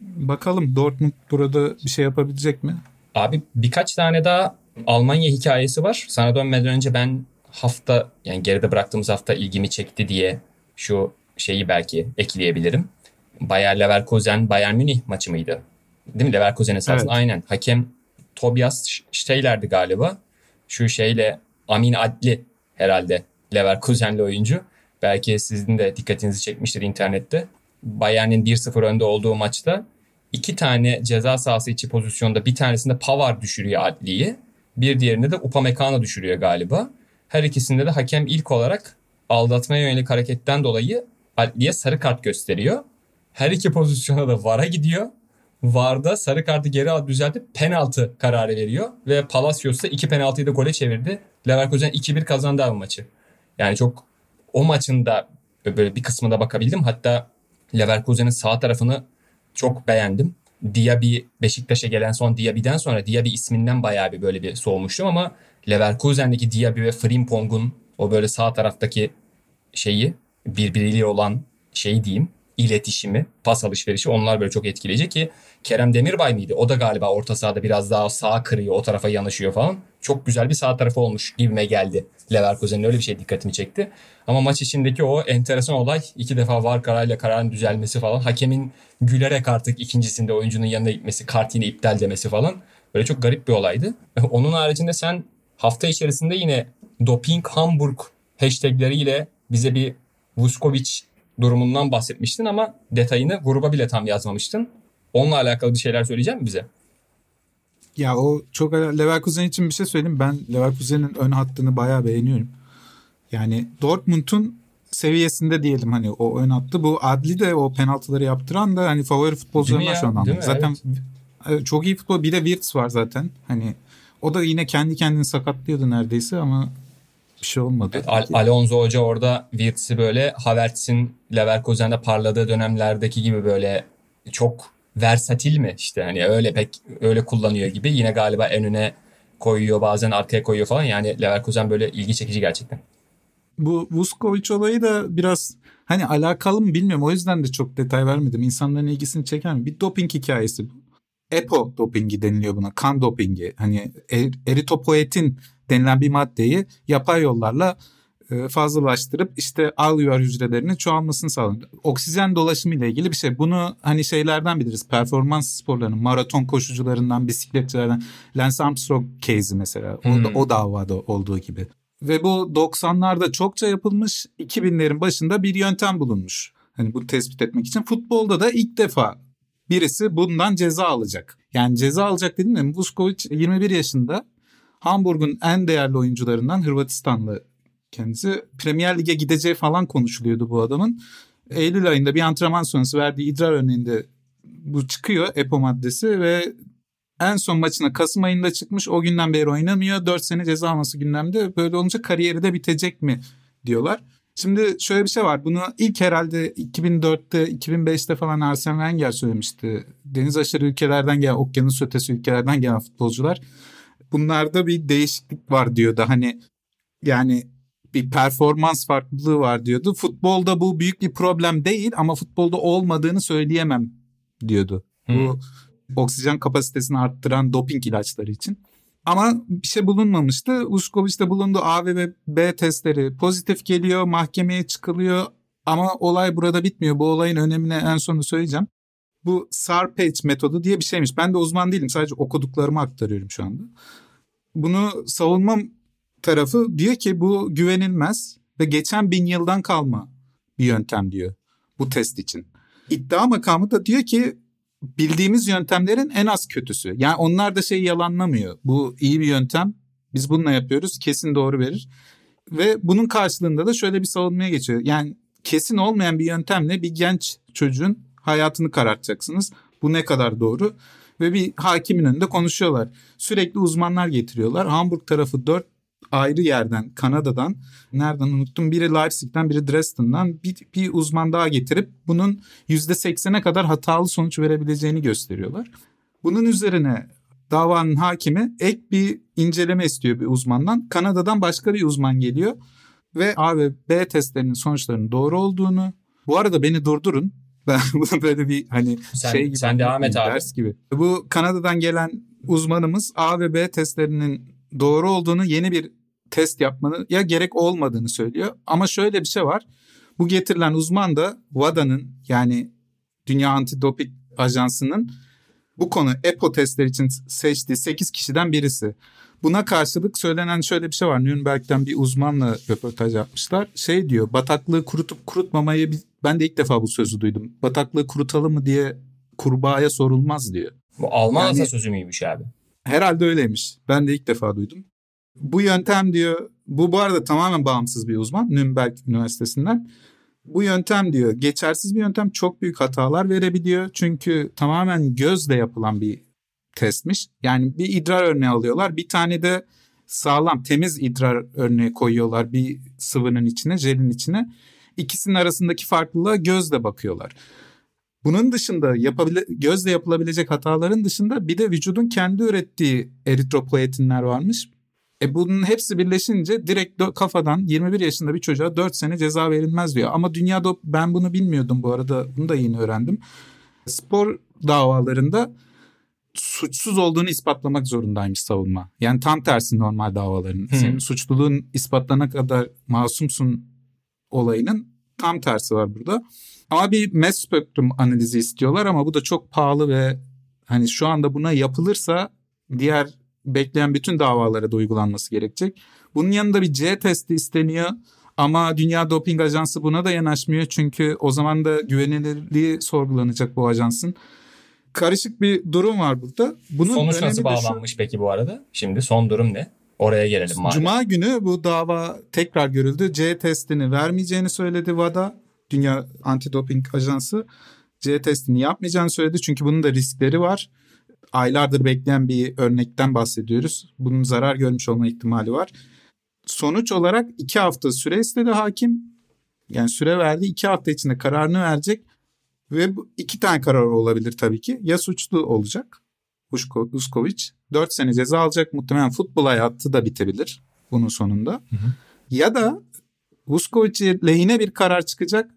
Bakalım Dortmund burada bir şey yapabilecek mi? Abi birkaç tane daha Almanya hikayesi var. Sana dönmeden önce ben hafta yani geride bıraktığımız hafta ilgimi çekti diye şu şeyi belki ekleyebilirim. Bayer Leverkusen Bayern Münih maçı mıydı? Değil mi? Leverkusen esasında evet. aynen. Hakem Tobias şeylerdi galiba. Şu şeyle Amin Adli herhalde Leverkusenli oyuncu. Belki sizin de dikkatinizi çekmiştir internette. Bayern'in 1-0 önde olduğu maçta iki tane ceza sahası içi pozisyonda bir tanesinde Pavar düşürüyor Adli'yi. Bir diğerinde de Upamecano düşürüyor galiba. Her ikisinde de hakem ilk olarak aldatmaya yönelik hareketten dolayı Adli'ye sarı kart gösteriyor. Her iki pozisyona da VAR'a gidiyor. VAR'da sarı kartı geri alıp düzeltip penaltı kararı veriyor. Ve Palacios da iki penaltıyı da gole çevirdi. Leverkusen 2-1 kazandı bu maçı. Yani çok o maçın da böyle bir kısmına bakabildim. Hatta Leverkusen'in sağ tarafını çok beğendim. Diaby Beşiktaş'a gelen son Diaby'den sonra Diaby isminden bayağı bir böyle bir soğumuştum ama Leverkusen'deki Diaby ve Frimpong'un o böyle sağ taraftaki şeyi birbiriyle olan şey diyeyim iletişimi, pas alışverişi onlar böyle çok etkileyici ki Kerem Demirbay mıydı? O da galiba orta sahada biraz daha sağ kırıyor, o tarafa yanaşıyor falan. Çok güzel bir sağ tarafı olmuş gibime geldi. Leverkusen'in öyle bir şey dikkatimi çekti. Ama maç içindeki o enteresan olay iki defa var kararıyla kararın düzelmesi falan. Hakemin gülerek artık ikincisinde oyuncunun yanına gitmesi, kart yine iptal demesi falan. Böyle çok garip bir olaydı. Onun haricinde sen hafta içerisinde yine Doping Hamburg hashtagleriyle bize bir Vuskovic durumundan bahsetmiştin ama detayını gruba bile tam yazmamıştın. Onunla alakalı bir şeyler söyleyecek mi bize? Ya o çok Leverkusen için bir şey söyleyeyim. Ben Leverkusen'in ön hattını bayağı beğeniyorum. Yani Dortmund'un seviyesinde diyelim hani o ön hattı. Bu Adli de o penaltıları yaptıran da hani favori futbolcularından şu an Zaten evet. çok iyi futbol. Bir de Wirtz var zaten. Hani o da yine kendi kendini sakatlıyordu neredeyse ama bir şey olmadı. Al- Alonso Hoca orada Wirtz'i böyle Havertz'in Leverkusen'de parladığı dönemlerdeki gibi böyle çok versatil mi işte hani öyle pek öyle kullanıyor gibi yine galiba en öne koyuyor bazen arkaya koyuyor falan yani Leverkusen böyle ilgi çekici gerçekten. Bu Vuskovic olayı da biraz hani alakalı mı bilmiyorum o yüzden de çok detay vermedim. İnsanların ilgisini çeken? Bir doping hikayesi bu. EPO dopingi deniliyor buna. Kan dopingi. Hani er, eritopoetin denilen bir maddeyi yapay yollarla e, fazlalaştırıp işte alveolar hücrelerinin çoğalmasını sağlıyor. Oksijen dolaşımı ile ilgili bir şey. Bunu hani şeylerden biliriz. Performans sporlarının, maraton koşucularından, bisikletçilerden. Lance Armstrong case'i mesela. O, hmm. o davada olduğu gibi. Ve bu 90'larda çokça yapılmış. 2000'lerin başında bir yöntem bulunmuş. Hani bunu tespit etmek için. Futbolda da ilk defa birisi bundan ceza alacak. Yani ceza alacak dedim de Vuskovic 21 yaşında Hamburg'un en değerli oyuncularından Hırvatistanlı kendisi. Premier Lig'e gideceği falan konuşuluyordu bu adamın. Eylül ayında bir antrenman sonrası verdiği idrar örneğinde bu çıkıyor EPO maddesi ve en son maçına Kasım ayında çıkmış. O günden beri oynamıyor. 4 sene ceza alması gündemde. Böyle olunca kariyeri de bitecek mi diyorlar. Şimdi şöyle bir şey var. Bunu ilk herhalde 2004'te, 2005'te falan Arsene Wenger söylemişti. Deniz aşırı ülkelerden gelen, okyanus ötesi ülkelerden gelen futbolcular. Bunlarda bir değişiklik var diyordu. Hani yani bir performans farklılığı var diyordu. Futbolda bu büyük bir problem değil ama futbolda olmadığını söyleyemem diyordu. Hmm. Bu oksijen kapasitesini arttıran doping ilaçları için. Ama bir şey bulunmamıştı. Uskoviç'te bulundu A ve B testleri pozitif geliyor. Mahkemeye çıkılıyor. Ama olay burada bitmiyor. Bu olayın önemini en sonunda söyleyeceğim. Bu Sarpage metodu diye bir şeymiş. Ben de uzman değilim. Sadece okuduklarımı aktarıyorum şu anda. Bunu savunmam tarafı diyor ki bu güvenilmez ve geçen bin yıldan kalma bir yöntem diyor bu test için. İddia makamı da diyor ki bildiğimiz yöntemlerin en az kötüsü. Yani onlar da şey yalanlamıyor. Bu iyi bir yöntem. Biz bununla yapıyoruz. Kesin doğru verir. Ve bunun karşılığında da şöyle bir savunmaya geçiyor. Yani kesin olmayan bir yöntemle bir genç çocuğun hayatını karartacaksınız. Bu ne kadar doğru? Ve bir hakimin önünde konuşuyorlar. Sürekli uzmanlar getiriyorlar. Hamburg tarafı 4 ayrı yerden Kanada'dan nereden unuttum biri Leipzig'ten biri Dresden'den bir, bir uzman daha getirip bunun %80'e kadar hatalı sonuç verebileceğini gösteriyorlar. Bunun üzerine davanın hakimi ek bir inceleme istiyor bir uzmandan. Kanada'dan başka bir uzman geliyor ve A ve B testlerinin sonuçlarının doğru olduğunu bu arada beni durdurun. Ben bunu böyle bir hani sen, şey gibi sen devam et abi. ders gibi. Bu Kanada'dan gelen uzmanımız A ve B testlerinin doğru olduğunu yeni bir test yapmanın ya gerek olmadığını söylüyor. Ama şöyle bir şey var. Bu getirilen uzman da WADA'nın yani Dünya Antidoping Ajansı'nın bu konu EPO testler için seçtiği 8 kişiden birisi. Buna karşılık söylenen şöyle bir şey var. Nürnberg'den bir uzmanla röportaj yapmışlar. Şey diyor bataklığı kurutup kurutmamayı ben de ilk defa bu sözü duydum. Bataklığı kurutalım mı diye kurbağaya sorulmaz diyor. Bu Alman yani, sözü müymüş abi? Herhalde öyleymiş. Ben de ilk defa duydum. Bu yöntem diyor, bu bu arada tamamen bağımsız bir uzman Nürnberg Üniversitesi'nden. Bu yöntem diyor geçersiz bir yöntem çok büyük hatalar verebiliyor. Çünkü tamamen gözle yapılan bir testmiş. Yani bir idrar örneği alıyorlar. Bir tane de sağlam temiz idrar örneği koyuyorlar bir sıvının içine, jelin içine. İkisinin arasındaki farklılığa gözle bakıyorlar. Bunun dışında yapabile gözle yapılabilecek hataların dışında bir de vücudun kendi ürettiği eritropoietinler varmış. E bunun hepsi birleşince direkt kafadan 21 yaşında bir çocuğa 4 sene ceza verilmez diyor. Ama dünyada ben bunu bilmiyordum bu arada. Bunu da yeni öğrendim. Spor davalarında suçsuz olduğunu ispatlamak zorundaymış savunma. Yani tam tersi normal davaların. Hmm. Senin suçluluğun ispatlana kadar masumsun olayının tam tersi var burada. Ama bir mass spektrum analizi istiyorlar ama bu da çok pahalı ve hani şu anda buna yapılırsa diğer bekleyen bütün davalara da uygulanması gerekecek. Bunun yanında bir C testi isteniyor. Ama Dünya Doping Ajansı buna da yanaşmıyor çünkü o zaman da güvenilirliği sorgulanacak bu ajansın. Karışık bir durum var burada. Bunun Sonuç nasıl bağlanmış şu... peki bu arada? Şimdi son durum ne? Oraya gelelim madem. Cuma günü bu dava tekrar görüldü. C testini vermeyeceğini söyledi WADA. Dünya Antidoping Ajansı. C testini yapmayacağını söyledi çünkü bunun da riskleri var aylardır bekleyen bir örnekten bahsediyoruz. Bunun zarar görmüş olma ihtimali var. Sonuç olarak iki hafta süre istedi hakim. Yani süre verdi. iki hafta içinde kararını verecek. Ve bu iki tane karar olabilir tabii ki. Ya suçlu olacak Usko, Uskovic. Dört sene ceza alacak. Muhtemelen futbol hayatı da bitebilir bunun sonunda. Hı hı. Ya da Uskovic'e lehine bir karar çıkacak.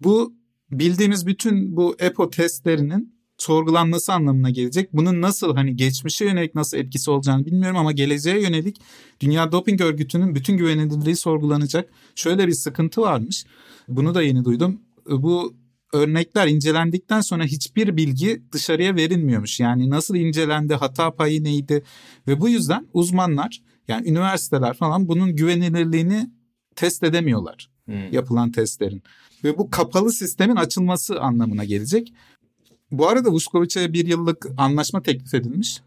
Bu bildiğimiz bütün bu EPO testlerinin sorgulanması anlamına gelecek. Bunun nasıl hani geçmişe yönelik nasıl etkisi olacağını bilmiyorum ama geleceğe yönelik Dünya Doping Örgütü'nün bütün güvenilirliği sorgulanacak. Şöyle bir sıkıntı varmış. Bunu da yeni duydum. Bu örnekler incelendikten sonra hiçbir bilgi dışarıya verilmiyormuş. Yani nasıl incelendi, hata payı neydi ve bu yüzden uzmanlar yani üniversiteler falan bunun güvenilirliğini test edemiyorlar hmm. yapılan testlerin. Ve bu kapalı sistemin açılması anlamına gelecek. Bu arada Vuskoviç'e bir yıllık anlaşma teklif edilmiş.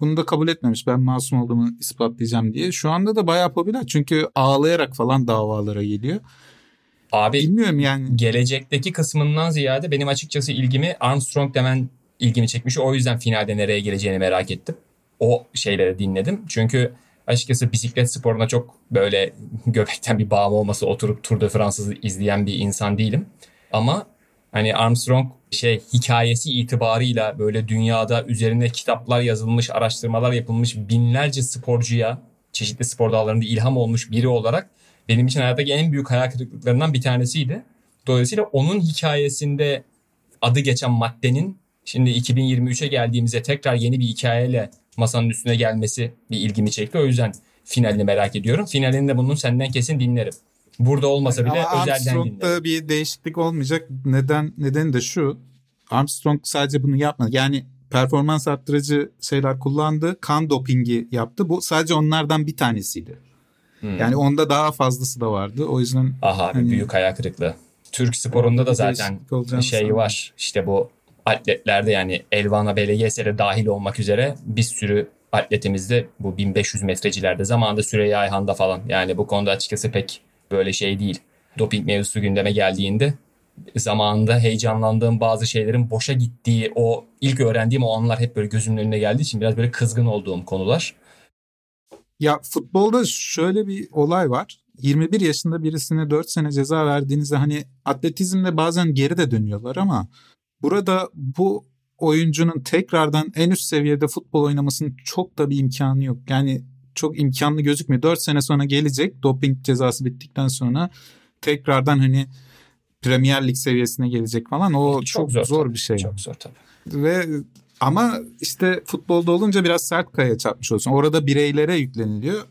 Bunu da kabul etmemiş. Ben masum olduğumu ispatlayacağım diye. Şu anda da bayağı popüler. Çünkü ağlayarak falan davalara geliyor. Abi bilmiyorum yani. Gelecekteki kısmından ziyade benim açıkçası ilgimi Armstrong demen ilgimi çekmiş. O yüzden finalde nereye geleceğini merak ettim. O şeyleri dinledim. Çünkü açıkçası bisiklet sporuna çok böyle göbekten bir bağım olması oturup Tour de France'ı izleyen bir insan değilim. Ama hani Armstrong şey hikayesi itibarıyla böyle dünyada üzerine kitaplar yazılmış, araştırmalar yapılmış binlerce sporcuya çeşitli spor dallarında ilham olmuş biri olarak benim için hayattaki en büyük hayal kırıklıklarından bir tanesiydi. Dolayısıyla onun hikayesinde adı geçen maddenin şimdi 2023'e geldiğimizde tekrar yeni bir hikayeyle masanın üstüne gelmesi bir ilgimi çekti. O yüzden finalini merak ediyorum. Finalinde bunun senden kesin dinlerim. Burada olmasa bile Ama özelden Armstrong'da dinlerim. bir değişiklik olmayacak. Neden nedeni de şu. Armstrong sadece bunu yapmadı. Yani performans arttırıcı şeyler kullandı. Kan dopingi yaptı. Bu sadece onlardan bir tanesiydi. Hmm. Yani onda daha fazlası da vardı. O yüzden Aha Hani- büyük hayal kırıklığı. Türk sporunda da zaten şey var. İşte bu atletlerde yani Elvana Beleyesere dahil olmak üzere bir sürü atletimizde bu 1500 metrecilerde zamanında Süreyya Ayhan'da falan. Yani bu konuda açıkçası pek böyle şey değil. Doping mevzusu gündeme geldiğinde zamanında heyecanlandığım bazı şeylerin boşa gittiği o ilk öğrendiğim o anlar hep böyle gözümün önüne geldiği için biraz böyle kızgın olduğum konular. Ya futbolda şöyle bir olay var. 21 yaşında birisine 4 sene ceza verdiğinizde hani atletizmde bazen geri de dönüyorlar ama burada bu oyuncunun tekrardan en üst seviyede futbol oynamasının çok da bir imkanı yok. Yani çok imkanlı gözükmüyor. 4 sene sonra gelecek doping cezası bittikten sonra tekrardan hani Premier Lig seviyesine gelecek falan. O çok, zor, tabii. bir şey. Çok zor tabii. Ve ama işte futbolda olunca biraz sert kaya çarpmış olsun. Orada bireylere yükleniliyor.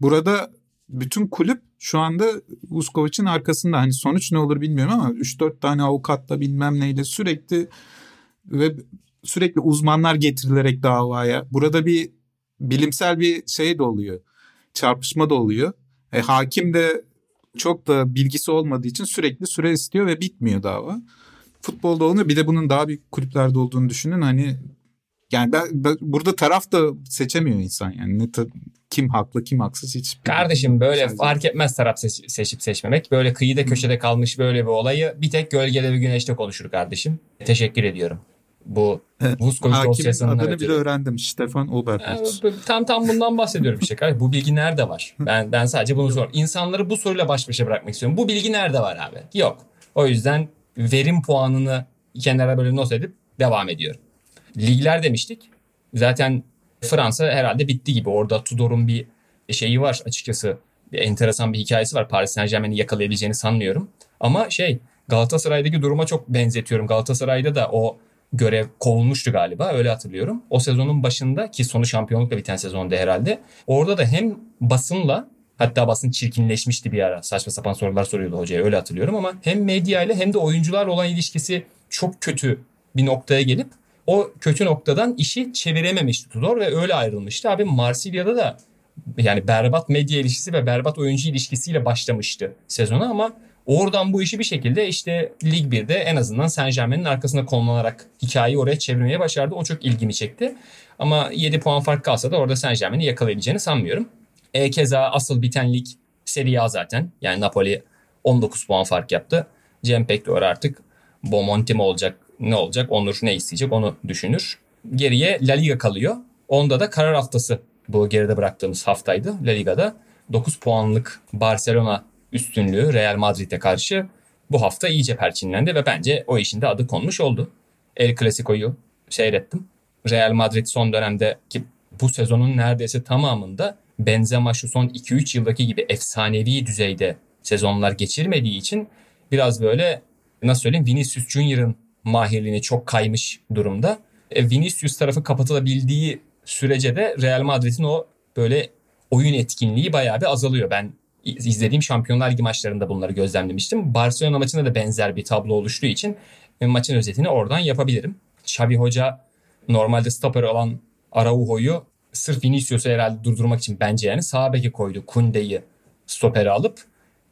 Burada bütün kulüp şu anda Uskovic'in arkasında. Hani sonuç ne olur bilmiyorum ama 3-4 tane avukatla bilmem neyle sürekli ve sürekli uzmanlar getirilerek davaya. Burada bir bilimsel bir şey de oluyor. Çarpışma da oluyor. E, hakim de çok da bilgisi olmadığı için sürekli süre istiyor ve bitmiyor dava. Futbolda olunca bir de bunun daha büyük kulüplerde olduğunu düşünün. Hani yani ben, ben- burada taraf da seçemiyor insan yani. Ne ta- kim haklı kim haksız hiç. Kardeşim böyle Sadece- fark etmez taraf seç- seçip seçmemek. Böyle kıyıda köşede kalmış böyle bir olayı bir tek gölgede bir güneşte konuşur kardeşim. Teşekkür ediyorum. Bu Vuskovic dosyasının adını ötürü. bile öğrendim. Stefan Oberholz. Tam tam bundan bahsediyorum işte. kardeşim. Bu bilgi nerede var? Ben ben sadece bunu sor. İnsanları bu soruyla baş başa bırakmak istiyorum. Bu bilgi nerede var abi? Yok. O yüzden verim puanını kenara böyle not edip devam ediyorum. Ligler demiştik. Zaten Fransa herhalde bitti gibi. Orada Tudor'un bir şeyi var açıkçası. Bir enteresan bir hikayesi var. Paris Saint Germain'i yakalayabileceğini sanmıyorum. Ama şey Galatasaray'daki duruma çok benzetiyorum. Galatasaray'da da o görev kovulmuştu galiba öyle hatırlıyorum. O sezonun başında ki sonu şampiyonlukla biten sezonda herhalde. Orada da hem basınla hatta basın çirkinleşmişti bir ara. Saçma sapan sorular soruyordu hocaya öyle hatırlıyorum ama hem medyayla hem de oyuncularla olan ilişkisi çok kötü bir noktaya gelip o kötü noktadan işi çevirememişti Tudor ve öyle ayrılmıştı. Abi Marsilya'da da yani berbat medya ilişkisi ve berbat oyuncu ilişkisiyle başlamıştı sezona ama oradan bu işi bir şekilde işte Lig 1'de en azından Saint Germain'in arkasına konulanarak hikayeyi oraya çevirmeye başardı. O çok ilgimi çekti. Ama 7 puan fark kalsa da orada Saint Germain'i yakalayabileceğini sanmıyorum. E keza asıl biten lig Serie A zaten. Yani Napoli 19 puan fark yaptı. Cem Pektor artık Bomonti mi olacak ne olacak Onur ne isteyecek onu düşünür. Geriye La Liga kalıyor. Onda da karar haftası bu geride bıraktığımız haftaydı. La Liga'da 9 puanlık Barcelona üstünlüğü Real Madrid'e karşı bu hafta iyice perçinlendi ve bence o işin de adı konmuş oldu. El Clasico'yu seyrettim. Real Madrid son dönemde ki bu sezonun neredeyse tamamında Benzema şu son 2-3 yıldaki gibi efsanevi düzeyde sezonlar geçirmediği için biraz böyle nasıl söyleyeyim Vinicius Junior'ın mahirliğini çok kaymış durumda. E, Vinicius tarafı kapatılabildiği sürece de Real Madrid'in o böyle oyun etkinliği bayağı bir azalıyor. Ben izlediğim Şampiyonlar Ligi maçlarında bunları gözlemlemiştim. Barcelona maçında da benzer bir tablo oluştuğu için maçın özetini oradan yapabilirim. Xavi Hoca normalde stoper olan Araujo'yu sırf Vinicius'u herhalde durdurmak için bence yani sağ beke koydu. Kunde'yi stopere alıp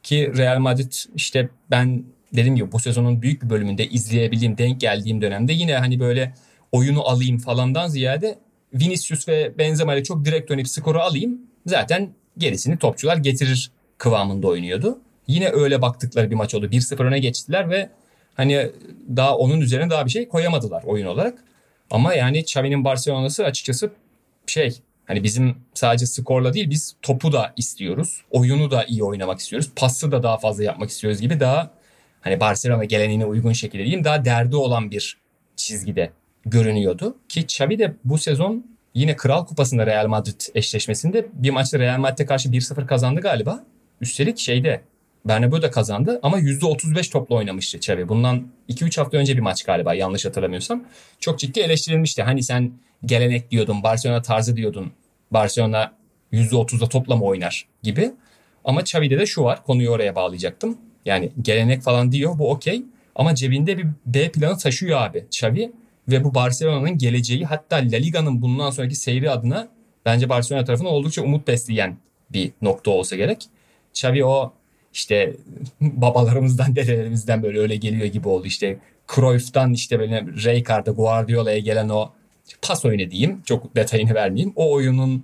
ki Real Madrid işte ben dediğim gibi bu sezonun büyük bir bölümünde izleyebildiğim, denk geldiğim dönemde yine hani böyle oyunu alayım falandan ziyade Vinicius ve Benzema ile çok direkt dönüp skoru alayım. Zaten gerisini topçular getirir kıvamında oynuyordu. Yine öyle baktıkları bir maç oldu. 1-0 öne geçtiler ve hani daha onun üzerine daha bir şey koyamadılar oyun olarak. Ama yani Xavi'nin Barcelona'sı açıkçası şey Hani bizim sadece skorla değil biz topu da istiyoruz. Oyunu da iyi oynamak istiyoruz. Pası da daha fazla yapmak istiyoruz gibi daha hani Barcelona geleneğine uygun şekilde diyeyim daha derdi olan bir çizgide görünüyordu. Ki Xavi de bu sezon yine Kral Kupası'nda Real Madrid eşleşmesinde bir maçta Real Madrid'e karşı 1-0 kazandı galiba. Üstelik şeyde Bernabeu'da kazandı ama %35 topla oynamıştı Xavi. Bundan 2-3 hafta önce bir maç galiba yanlış hatırlamıyorsam. Çok ciddi eleştirilmişti. Hani sen gelenek diyordun, Barcelona tarzı diyordun. Barcelona %30'da topla mı oynar gibi. Ama Xavi'de de şu var, konuyu oraya bağlayacaktım. Yani gelenek falan diyor, bu okey. Ama cebinde bir B planı taşıyor abi Xavi. Ve bu Barcelona'nın geleceği hatta La Liga'nın bundan sonraki seyri adına bence Barcelona tarafına oldukça umut besleyen bir nokta olsa gerek. Xavi o işte babalarımızdan, dedelerimizden böyle öyle geliyor gibi oldu. İşte Cruyff'tan işte böyle Rijkaard'a, Guardiola'ya gelen o pas oyunu diyeyim. Çok detayını vermeyeyim. O oyunun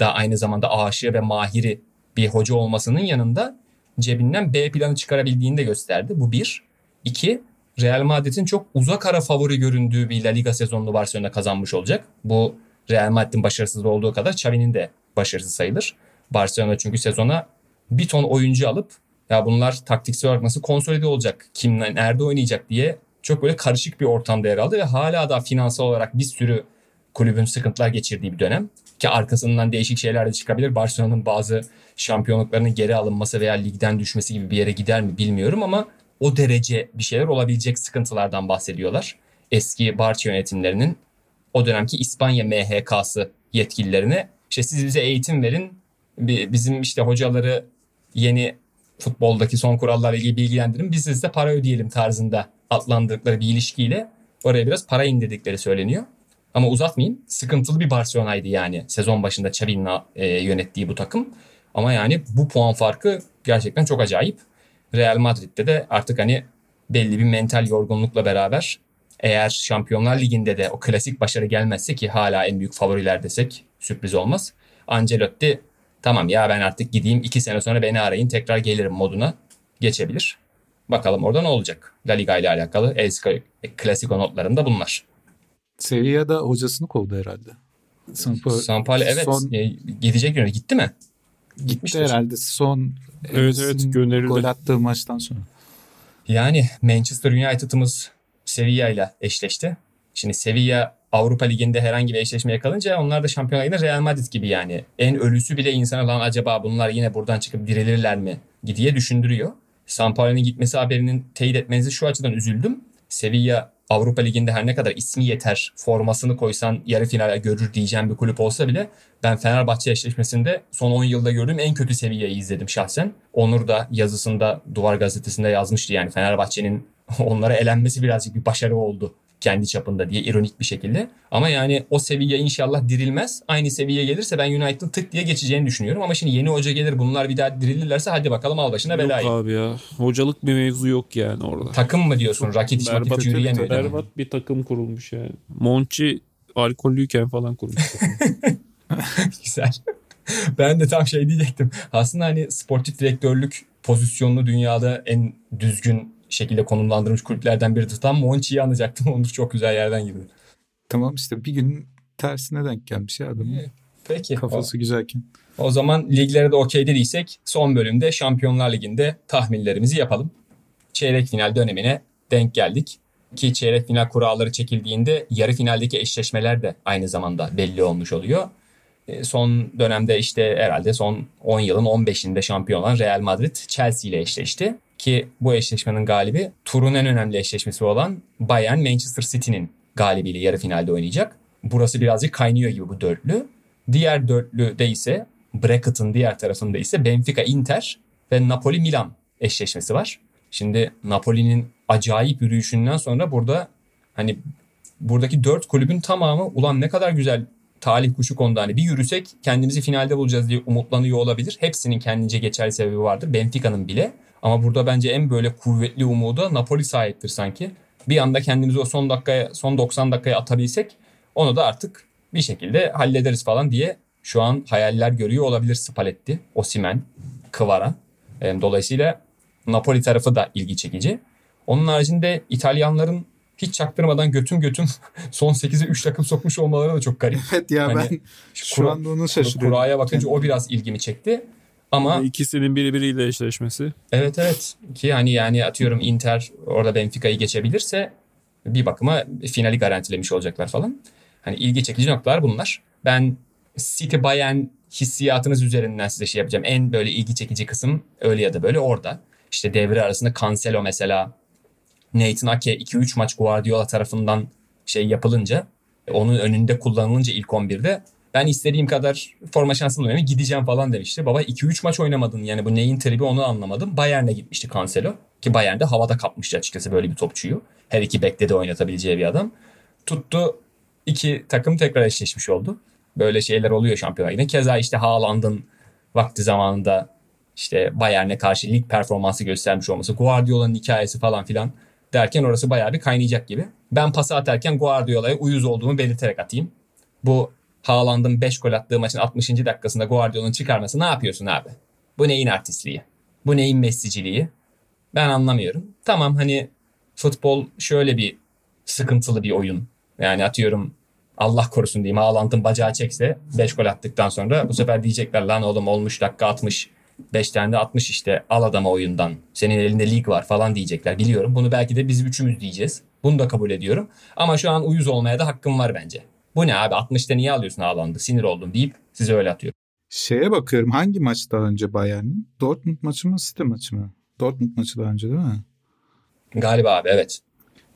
da aynı zamanda aşığı ve mahiri bir hoca olmasının yanında cebinden B planı çıkarabildiğini de gösterdi. Bu bir. İki, Real Madrid'in çok uzak ara favori göründüğü bir La Liga sezonunu Barcelona kazanmış olacak. Bu Real Madrid'in başarısız olduğu kadar Xavi'nin de başarısız sayılır. Barcelona çünkü sezona bir ton oyuncu alıp ya bunlar taktiksel olarak nasıl konsolide olacak, kim nerede oynayacak diye çok böyle karışık bir ortamda yer aldı ve hala da finansal olarak bir sürü kulübün sıkıntılar geçirdiği bir dönem. Ki arkasından değişik şeyler de çıkabilir. Barcelona'nın bazı şampiyonluklarının geri alınması veya ligden düşmesi gibi bir yere gider mi bilmiyorum ama o derece bir şeyler olabilecek sıkıntılardan bahsediyorlar. Eski Barça yönetimlerinin o dönemki İspanya MHK'sı yetkililerine işte siz bize eğitim verin bizim işte hocaları yeni futboldaki son kurallarla ilgili bilgilendirin biz size para ödeyelim tarzında adlandırdıkları bir ilişkiyle oraya biraz para indirdikleri söyleniyor. Ama uzatmayayım. Sıkıntılı bir Barcelona'ydı yani sezon başında Xavi'nin e, yönettiği bu takım. Ama yani bu puan farkı gerçekten çok acayip. Real Madrid'de de artık hani belli bir mental yorgunlukla beraber eğer Şampiyonlar Ligi'nde de o klasik başarı gelmezse ki hala en büyük favoriler desek sürpriz olmaz. Ancelotti tamam ya ben artık gideyim iki sene sonra beni arayın tekrar gelirim moduna geçebilir. Bakalım orada ne olacak? La Liga ile alakalı El Clasico notlarında bunlar. Sevilla'da hocasını kovdu herhalde. Sampoli evet son, e, gidecek yöne gitti mi? Gitti Gitmiştir. herhalde son evet, evet, gönderildi. gol attığı maçtan sonra. Yani Manchester United'ımız Sevilla ile eşleşti. Şimdi Sevilla Avrupa Ligi'nde herhangi bir eşleşmeye kalınca onlar da Şampiyonlar Ligi'nde Real Madrid gibi yani. En ölüsü bile insana lan acaba bunlar yine buradan çıkıp dirilirler mi diye düşündürüyor. Sampaoli'nin gitmesi haberinin teyit etmenizi şu açıdan üzüldüm. Sevilla Avrupa Ligi'nde her ne kadar ismi yeter formasını koysan yarı finale görür diyeceğim bir kulüp olsa bile ben Fenerbahçe eşleşmesinde son 10 yılda gördüğüm en kötü seviyeyi izledim şahsen. Onur da yazısında Duvar Gazetesi'nde yazmıştı yani Fenerbahçe'nin onlara elenmesi birazcık bir başarı oldu kendi çapında diye ironik bir şekilde. Ama yani o seviye inşallah dirilmez. Aynı seviye gelirse ben United'ın tık diye geçeceğini düşünüyorum. Ama şimdi yeni hoca gelir bunlar bir daha dirilirlerse hadi bakalım al başına belayı. Yok abi ya. Hocalık bir mevzu yok yani orada. Takım mı diyorsun? Rakitic Makitic yürüyemiyor. Berbat bir takım kurulmuş yani. Monchi alkollüyken falan kurmuş. Güzel. ben de tam şey diyecektim. Aslında hani sportif direktörlük pozisyonlu dünyada en düzgün şekilde konumlandırmış kulüplerden biri. Tam Monchi'yi anacaktım. Onur çok güzel yerden girdi. Tamam işte bir gün tersine denk gelmiş ya adam. Peki. Kafası o, güzelken. O zaman liglere de okey dediysek son bölümde Şampiyonlar Ligi'nde tahminlerimizi yapalım. Çeyrek final dönemine denk geldik. Ki çeyrek final kuralları çekildiğinde yarı finaldeki eşleşmeler de aynı zamanda belli olmuş oluyor. E, son dönemde işte herhalde son 10 yılın 15'inde şampiyon olan Real Madrid Chelsea ile eşleşti. Ki bu eşleşmenin galibi turun en önemli eşleşmesi olan Bayern Manchester City'nin galibiyle yarı finalde oynayacak. Burası birazcık kaynıyor gibi bu dörtlü. Diğer dörtlüde ise bracket'ın diğer tarafında ise Benfica Inter ve Napoli Milan eşleşmesi var. Şimdi Napoli'nin acayip yürüyüşünden sonra burada hani buradaki dört kulübün tamamı ulan ne kadar güzel talih kuşu konuda hani bir yürüsek kendimizi finalde bulacağız diye umutlanıyor olabilir. Hepsinin kendince geçerli sebebi vardır. Benfica'nın bile. Ama burada bence en böyle kuvvetli umuda Napoli sahiptir sanki. Bir anda kendimizi o son dakikaya, son 90 dakikaya atabilsek onu da artık bir şekilde hallederiz falan diye şu an hayaller görüyor olabilir Spalletti, Osimen, Kıvara. Dolayısıyla Napoli tarafı da ilgi çekici. Onun haricinde İtalyanların hiç çaktırmadan götüm götüm son 8'e 3 takım sokmuş olmaları da çok garip. Evet ya Hani ben şu anda onu şaşırıyorum. Kura'ya bakınca o biraz ilgimi çekti. Ama İkisinin birbiriyle eşleşmesi. evet evet ki hani yani atıyorum Inter orada Benfica'yı geçebilirse bir bakıma finali garantilemiş olacaklar falan. Hani ilgi çekici noktalar bunlar. Ben City Bayern hissiyatınız üzerinden size şey yapacağım. En böyle ilgi çekici kısım öyle ya da böyle orada. İşte devre arasında Cancelo mesela Nathan Ake 2-3 maç Guardiola tarafından şey yapılınca onun önünde kullanılınca ilk 11'de ben istediğim kadar forma şansı bulmuyorum gideceğim falan demişti. Baba 2-3 maç oynamadın yani bu neyin tribi onu anlamadım. Bayern'e gitmişti Cancelo ki Bayern'de havada kapmıştı açıkçası böyle bir topçuyu. Her iki bekte de oynatabileceği bir adam. Tuttu iki takım tekrar eşleşmiş oldu. Böyle şeyler oluyor şampiyonlar yine. Keza işte Haaland'ın vakti zamanında işte Bayern'e karşı lig performansı göstermiş olması, Guardiola'nın hikayesi falan filan derken orası bayağı bir kaynayacak gibi. Ben pası atarken Guardiola'ya uyuz olduğumu belirterek atayım. Bu Haaland'ın 5 gol attığı maçın 60. dakikasında Guardiola'nın çıkarması ne yapıyorsun abi? Bu neyin artistliği? Bu neyin Messi'ciliği? Ben anlamıyorum. Tamam hani futbol şöyle bir sıkıntılı bir oyun. Yani atıyorum Allah korusun diyeyim Haaland'ın bacağı çekse 5 gol attıktan sonra bu sefer diyecekler lan oğlum olmuş dakika 60 5 tane de 60 işte al adama oyundan. Senin elinde lig var falan diyecekler biliyorum. Bunu belki de biz üçümüz diyeceğiz. Bunu da kabul ediyorum. Ama şu an uyuz olmaya da hakkım var bence. Bu ne abi 60'ta niye alıyorsun Haaland'ı sinir oldum deyip size öyle atıyorum. Şeye bakıyorum hangi maç daha önce Bayern'in? Dortmund maçı mı City maçı mı? Dortmund maçı daha önce değil mi? Galiba abi evet.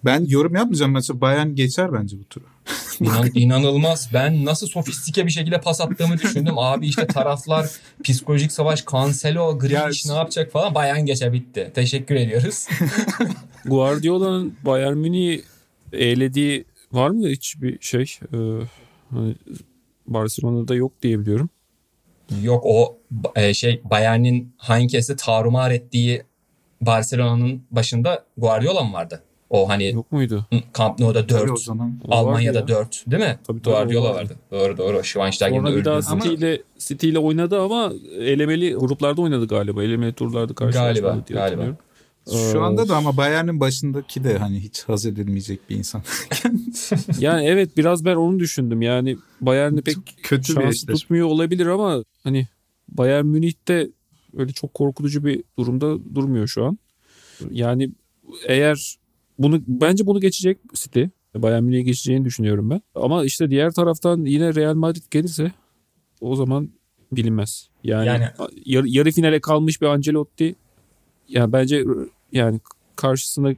Ben yorum yapmayacağım maçı. Bayern geçer bence bu turu. İnan, inanılmaz. Ben nasıl sofistike bir şekilde pas attığımı düşündüm. Abi işte taraflar, psikolojik savaş, Cancelo, Grealish ne yapacak falan. Bayan geçe bitti. Teşekkür ediyoruz. Guardiola'nın Bayern Münih'i eğlediği var mı hiç bir şey? Ee, hani Barcelona'da yok diye biliyorum. Yok o e, şey Bayern'in Heinkes'i tarumar ettiği Barcelona'nın başında Guardiola mı vardı? O hani Yok muydu? Camp Nou'da Tabii 4, o zaman. O Almanya'da ya. 4 değil mi? Tabii, tabii, Guardiola vardı. Doğru doğru. Schweinsteigen'in Sonra bir daha City ile City ile oynadı ama elemeli gruplarda oynadı galiba. Elemeli turlarda karşılaşmadı Galiba, diye galiba. Şu Ee, anda da ama Bayern'in başındaki de hani hiç haz edilmeyecek bir insan. Yani evet biraz ben onu düşündüm. Yani Bayern'i pek Kötü bir şansı eşleşme. tutmuyor olabilir ama hani Bayern Münih'te öyle çok korkutucu bir durumda durmuyor şu an. Yani eğer bunu bence bunu geçecek City. Bayern Münih'e geçeceğini düşünüyorum ben. Ama işte diğer taraftan yine Real Madrid gelirse o zaman bilinmez. Yani, Yani- yarı, yarı finale kalmış bir Ancelotti yani bence yani karşısında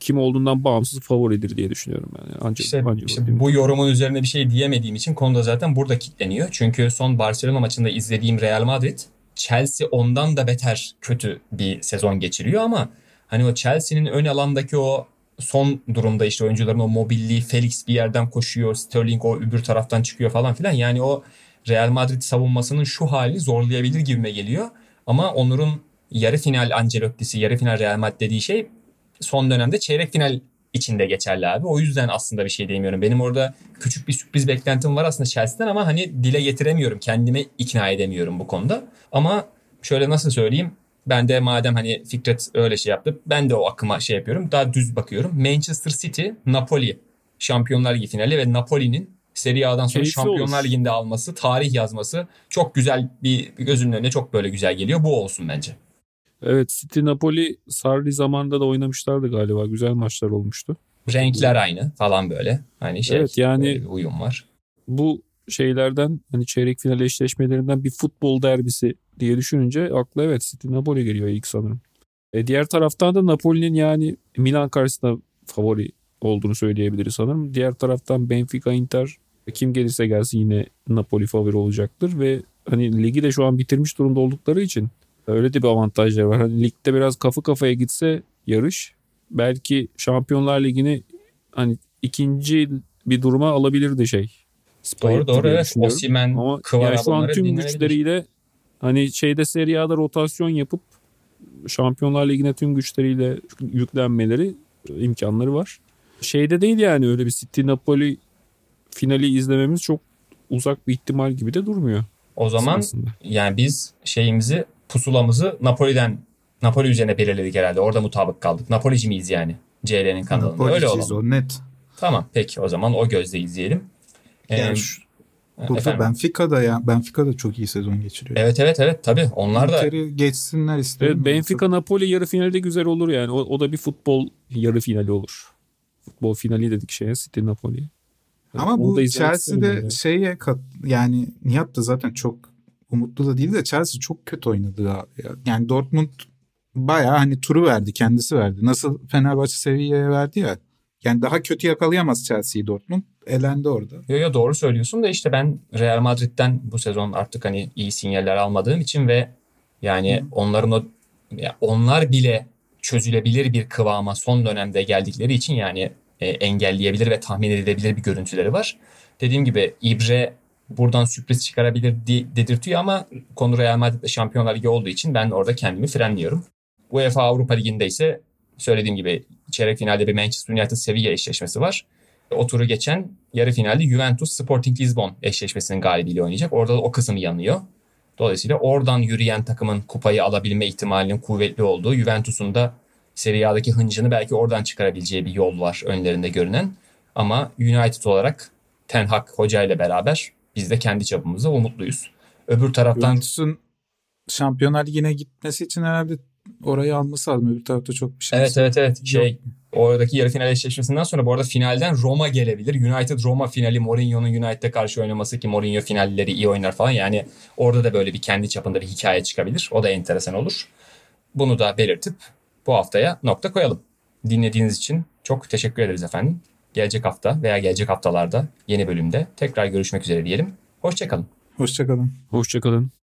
kim olduğundan bağımsız favoridir diye düşünüyorum yani. Ancel, İşte, Ancelotti. işte bu yorumun üzerine bir şey diyemediğim için konu da zaten burada kilitleniyor. Çünkü son Barcelona maçında izlediğim Real Madrid Chelsea ondan da beter kötü bir sezon geçiriyor ama hani o Chelsea'nin ön alandaki o son durumda işte oyuncuların o mobilliği Felix bir yerden koşuyor, Sterling o öbür taraftan çıkıyor falan filan. Yani o Real Madrid savunmasının şu hali zorlayabilir gibime geliyor. Ama Onur'un yarı final Ancelotti'si, yarı final Real Madrid dediği şey son dönemde çeyrek final içinde geçerli abi. O yüzden aslında bir şey demiyorum. Benim orada küçük bir sürpriz beklentim var aslında Chelsea'den ama hani dile getiremiyorum. Kendime ikna edemiyorum bu konuda. Ama şöyle nasıl söyleyeyim? Ben de madem hani Fikret öyle şey yaptı. Ben de o akıma şey yapıyorum. Daha düz bakıyorum. Manchester City, Napoli Şampiyonlar Ligi finali ve Napoli'nin Serie A'dan sonra Keyifli Şampiyonlar olur. Ligi'nde alması, tarih yazması çok güzel bir gözümün önüne çok böyle güzel geliyor. Bu olsun bence. Evet City Napoli Sarri zamanında da oynamışlardı galiba. Güzel maçlar olmuştu. Renkler aynı falan böyle. Hani şey Evet, yani- bir uyum var. Bu şeylerden hani çeyrek final eşleşmelerinden bir futbol derbisi diye düşününce akla evet City Napoli geliyor ilk sanırım. E diğer taraftan da Napoli'nin yani Milan karşısında favori olduğunu söyleyebiliriz sanırım. Diğer taraftan Benfica Inter kim gelirse gelsin yine Napoli favori olacaktır ve hani ligi de şu an bitirmiş durumda oldukları için öyle de bir avantajları var. Hani ligde biraz kafa kafaya gitse yarış belki Şampiyonlar Ligi'ni hani ikinci bir duruma alabilirdi şey. Spalletti Doğru evet. Osimen, Ama Kıvara yani şu an tüm güçleriyle hani şeyde Serie A'da rotasyon yapıp Şampiyonlar Ligi'ne tüm güçleriyle yüklenmeleri imkanları var. Şeyde değil yani öyle bir City Napoli finali izlememiz çok uzak bir ihtimal gibi de durmuyor. O zaman aslında. yani biz şeyimizi pusulamızı Napoli'den Napoli üzerine belirledik herhalde. Orada mutabık kaldık. Napolici miyiz yani? CL'nin kanalında. Öyle Napoli'ciyiz olalım. o net. Tamam peki o zaman o gözle izleyelim. Yani Ee, şu- burada efendim? Benfica'da ya Benfica da çok iyi sezon geçiriyor. Evet evet evet tabii onlar da Inter'i geçsinler isterim. Evet, Benfica Napoli yarı finalde güzel olur yani. O, o da bir futbol yarı finali olur. Futbol finali dedik şeye City Napoli. Ama Onu bu Chelsea'de yani. şeye kat, yani Nihat da zaten çok umutlu da değil de Chelsea çok kötü oynadı ya. Yani Dortmund bayağı hani turu verdi kendisi verdi. Nasıl Fenerbahçe seviyeye verdi ya. Yani daha kötü yakalayamaz Chelsea'yi Dortmund. Elendi orada. Yo yo doğru söylüyorsun da işte ben Real Madrid'den bu sezon artık hani iyi sinyaller almadığım için ve yani onların o onlar bile çözülebilir bir kıvama son dönemde geldikleri için yani e, engelleyebilir ve tahmin edilebilir bir görüntüleri var. Dediğim gibi İbre buradan sürpriz çıkarabilir di- dedirtiyor ama konu Real Madrid'de Şampiyonlar Ligi olduğu için ben orada kendimi frenliyorum. UEFA Avrupa Ligi'nde ise söylediğim gibi çeyrek finalde bir Manchester United Sevilla eşleşmesi var. O turu geçen yarı finalde Juventus Sporting Lisbon eşleşmesinin galibiyle oynayacak. Orada da o kısım yanıyor. Dolayısıyla oradan yürüyen takımın kupayı alabilme ihtimalinin kuvvetli olduğu Juventus'un da Serie A'daki hıncını belki oradan çıkarabileceği bir yol var önlerinde görünen. Ama United olarak Ten Hag hoca ile beraber biz de kendi çapımızda umutluyuz. Öbür taraftan Juventus'un Şampiyonlar Ligi'ne gitmesi için herhalde orayı alması lazım. Öbür tarafta çok bir şey. Evet evet evet. Şey oradaki yarı final eşleşmesinden sonra bu arada finalden Roma gelebilir. United Roma finali Mourinho'nun United'e karşı oynaması ki Mourinho finalleri iyi oynar falan. Yani orada da böyle bir kendi çapında bir hikaye çıkabilir. O da enteresan olur. Bunu da belirtip bu haftaya nokta koyalım. Dinlediğiniz için çok teşekkür ederiz efendim. Gelecek hafta veya gelecek haftalarda yeni bölümde tekrar görüşmek üzere diyelim. Hoşçakalın. Hoşçakalın. Hoşçakalın.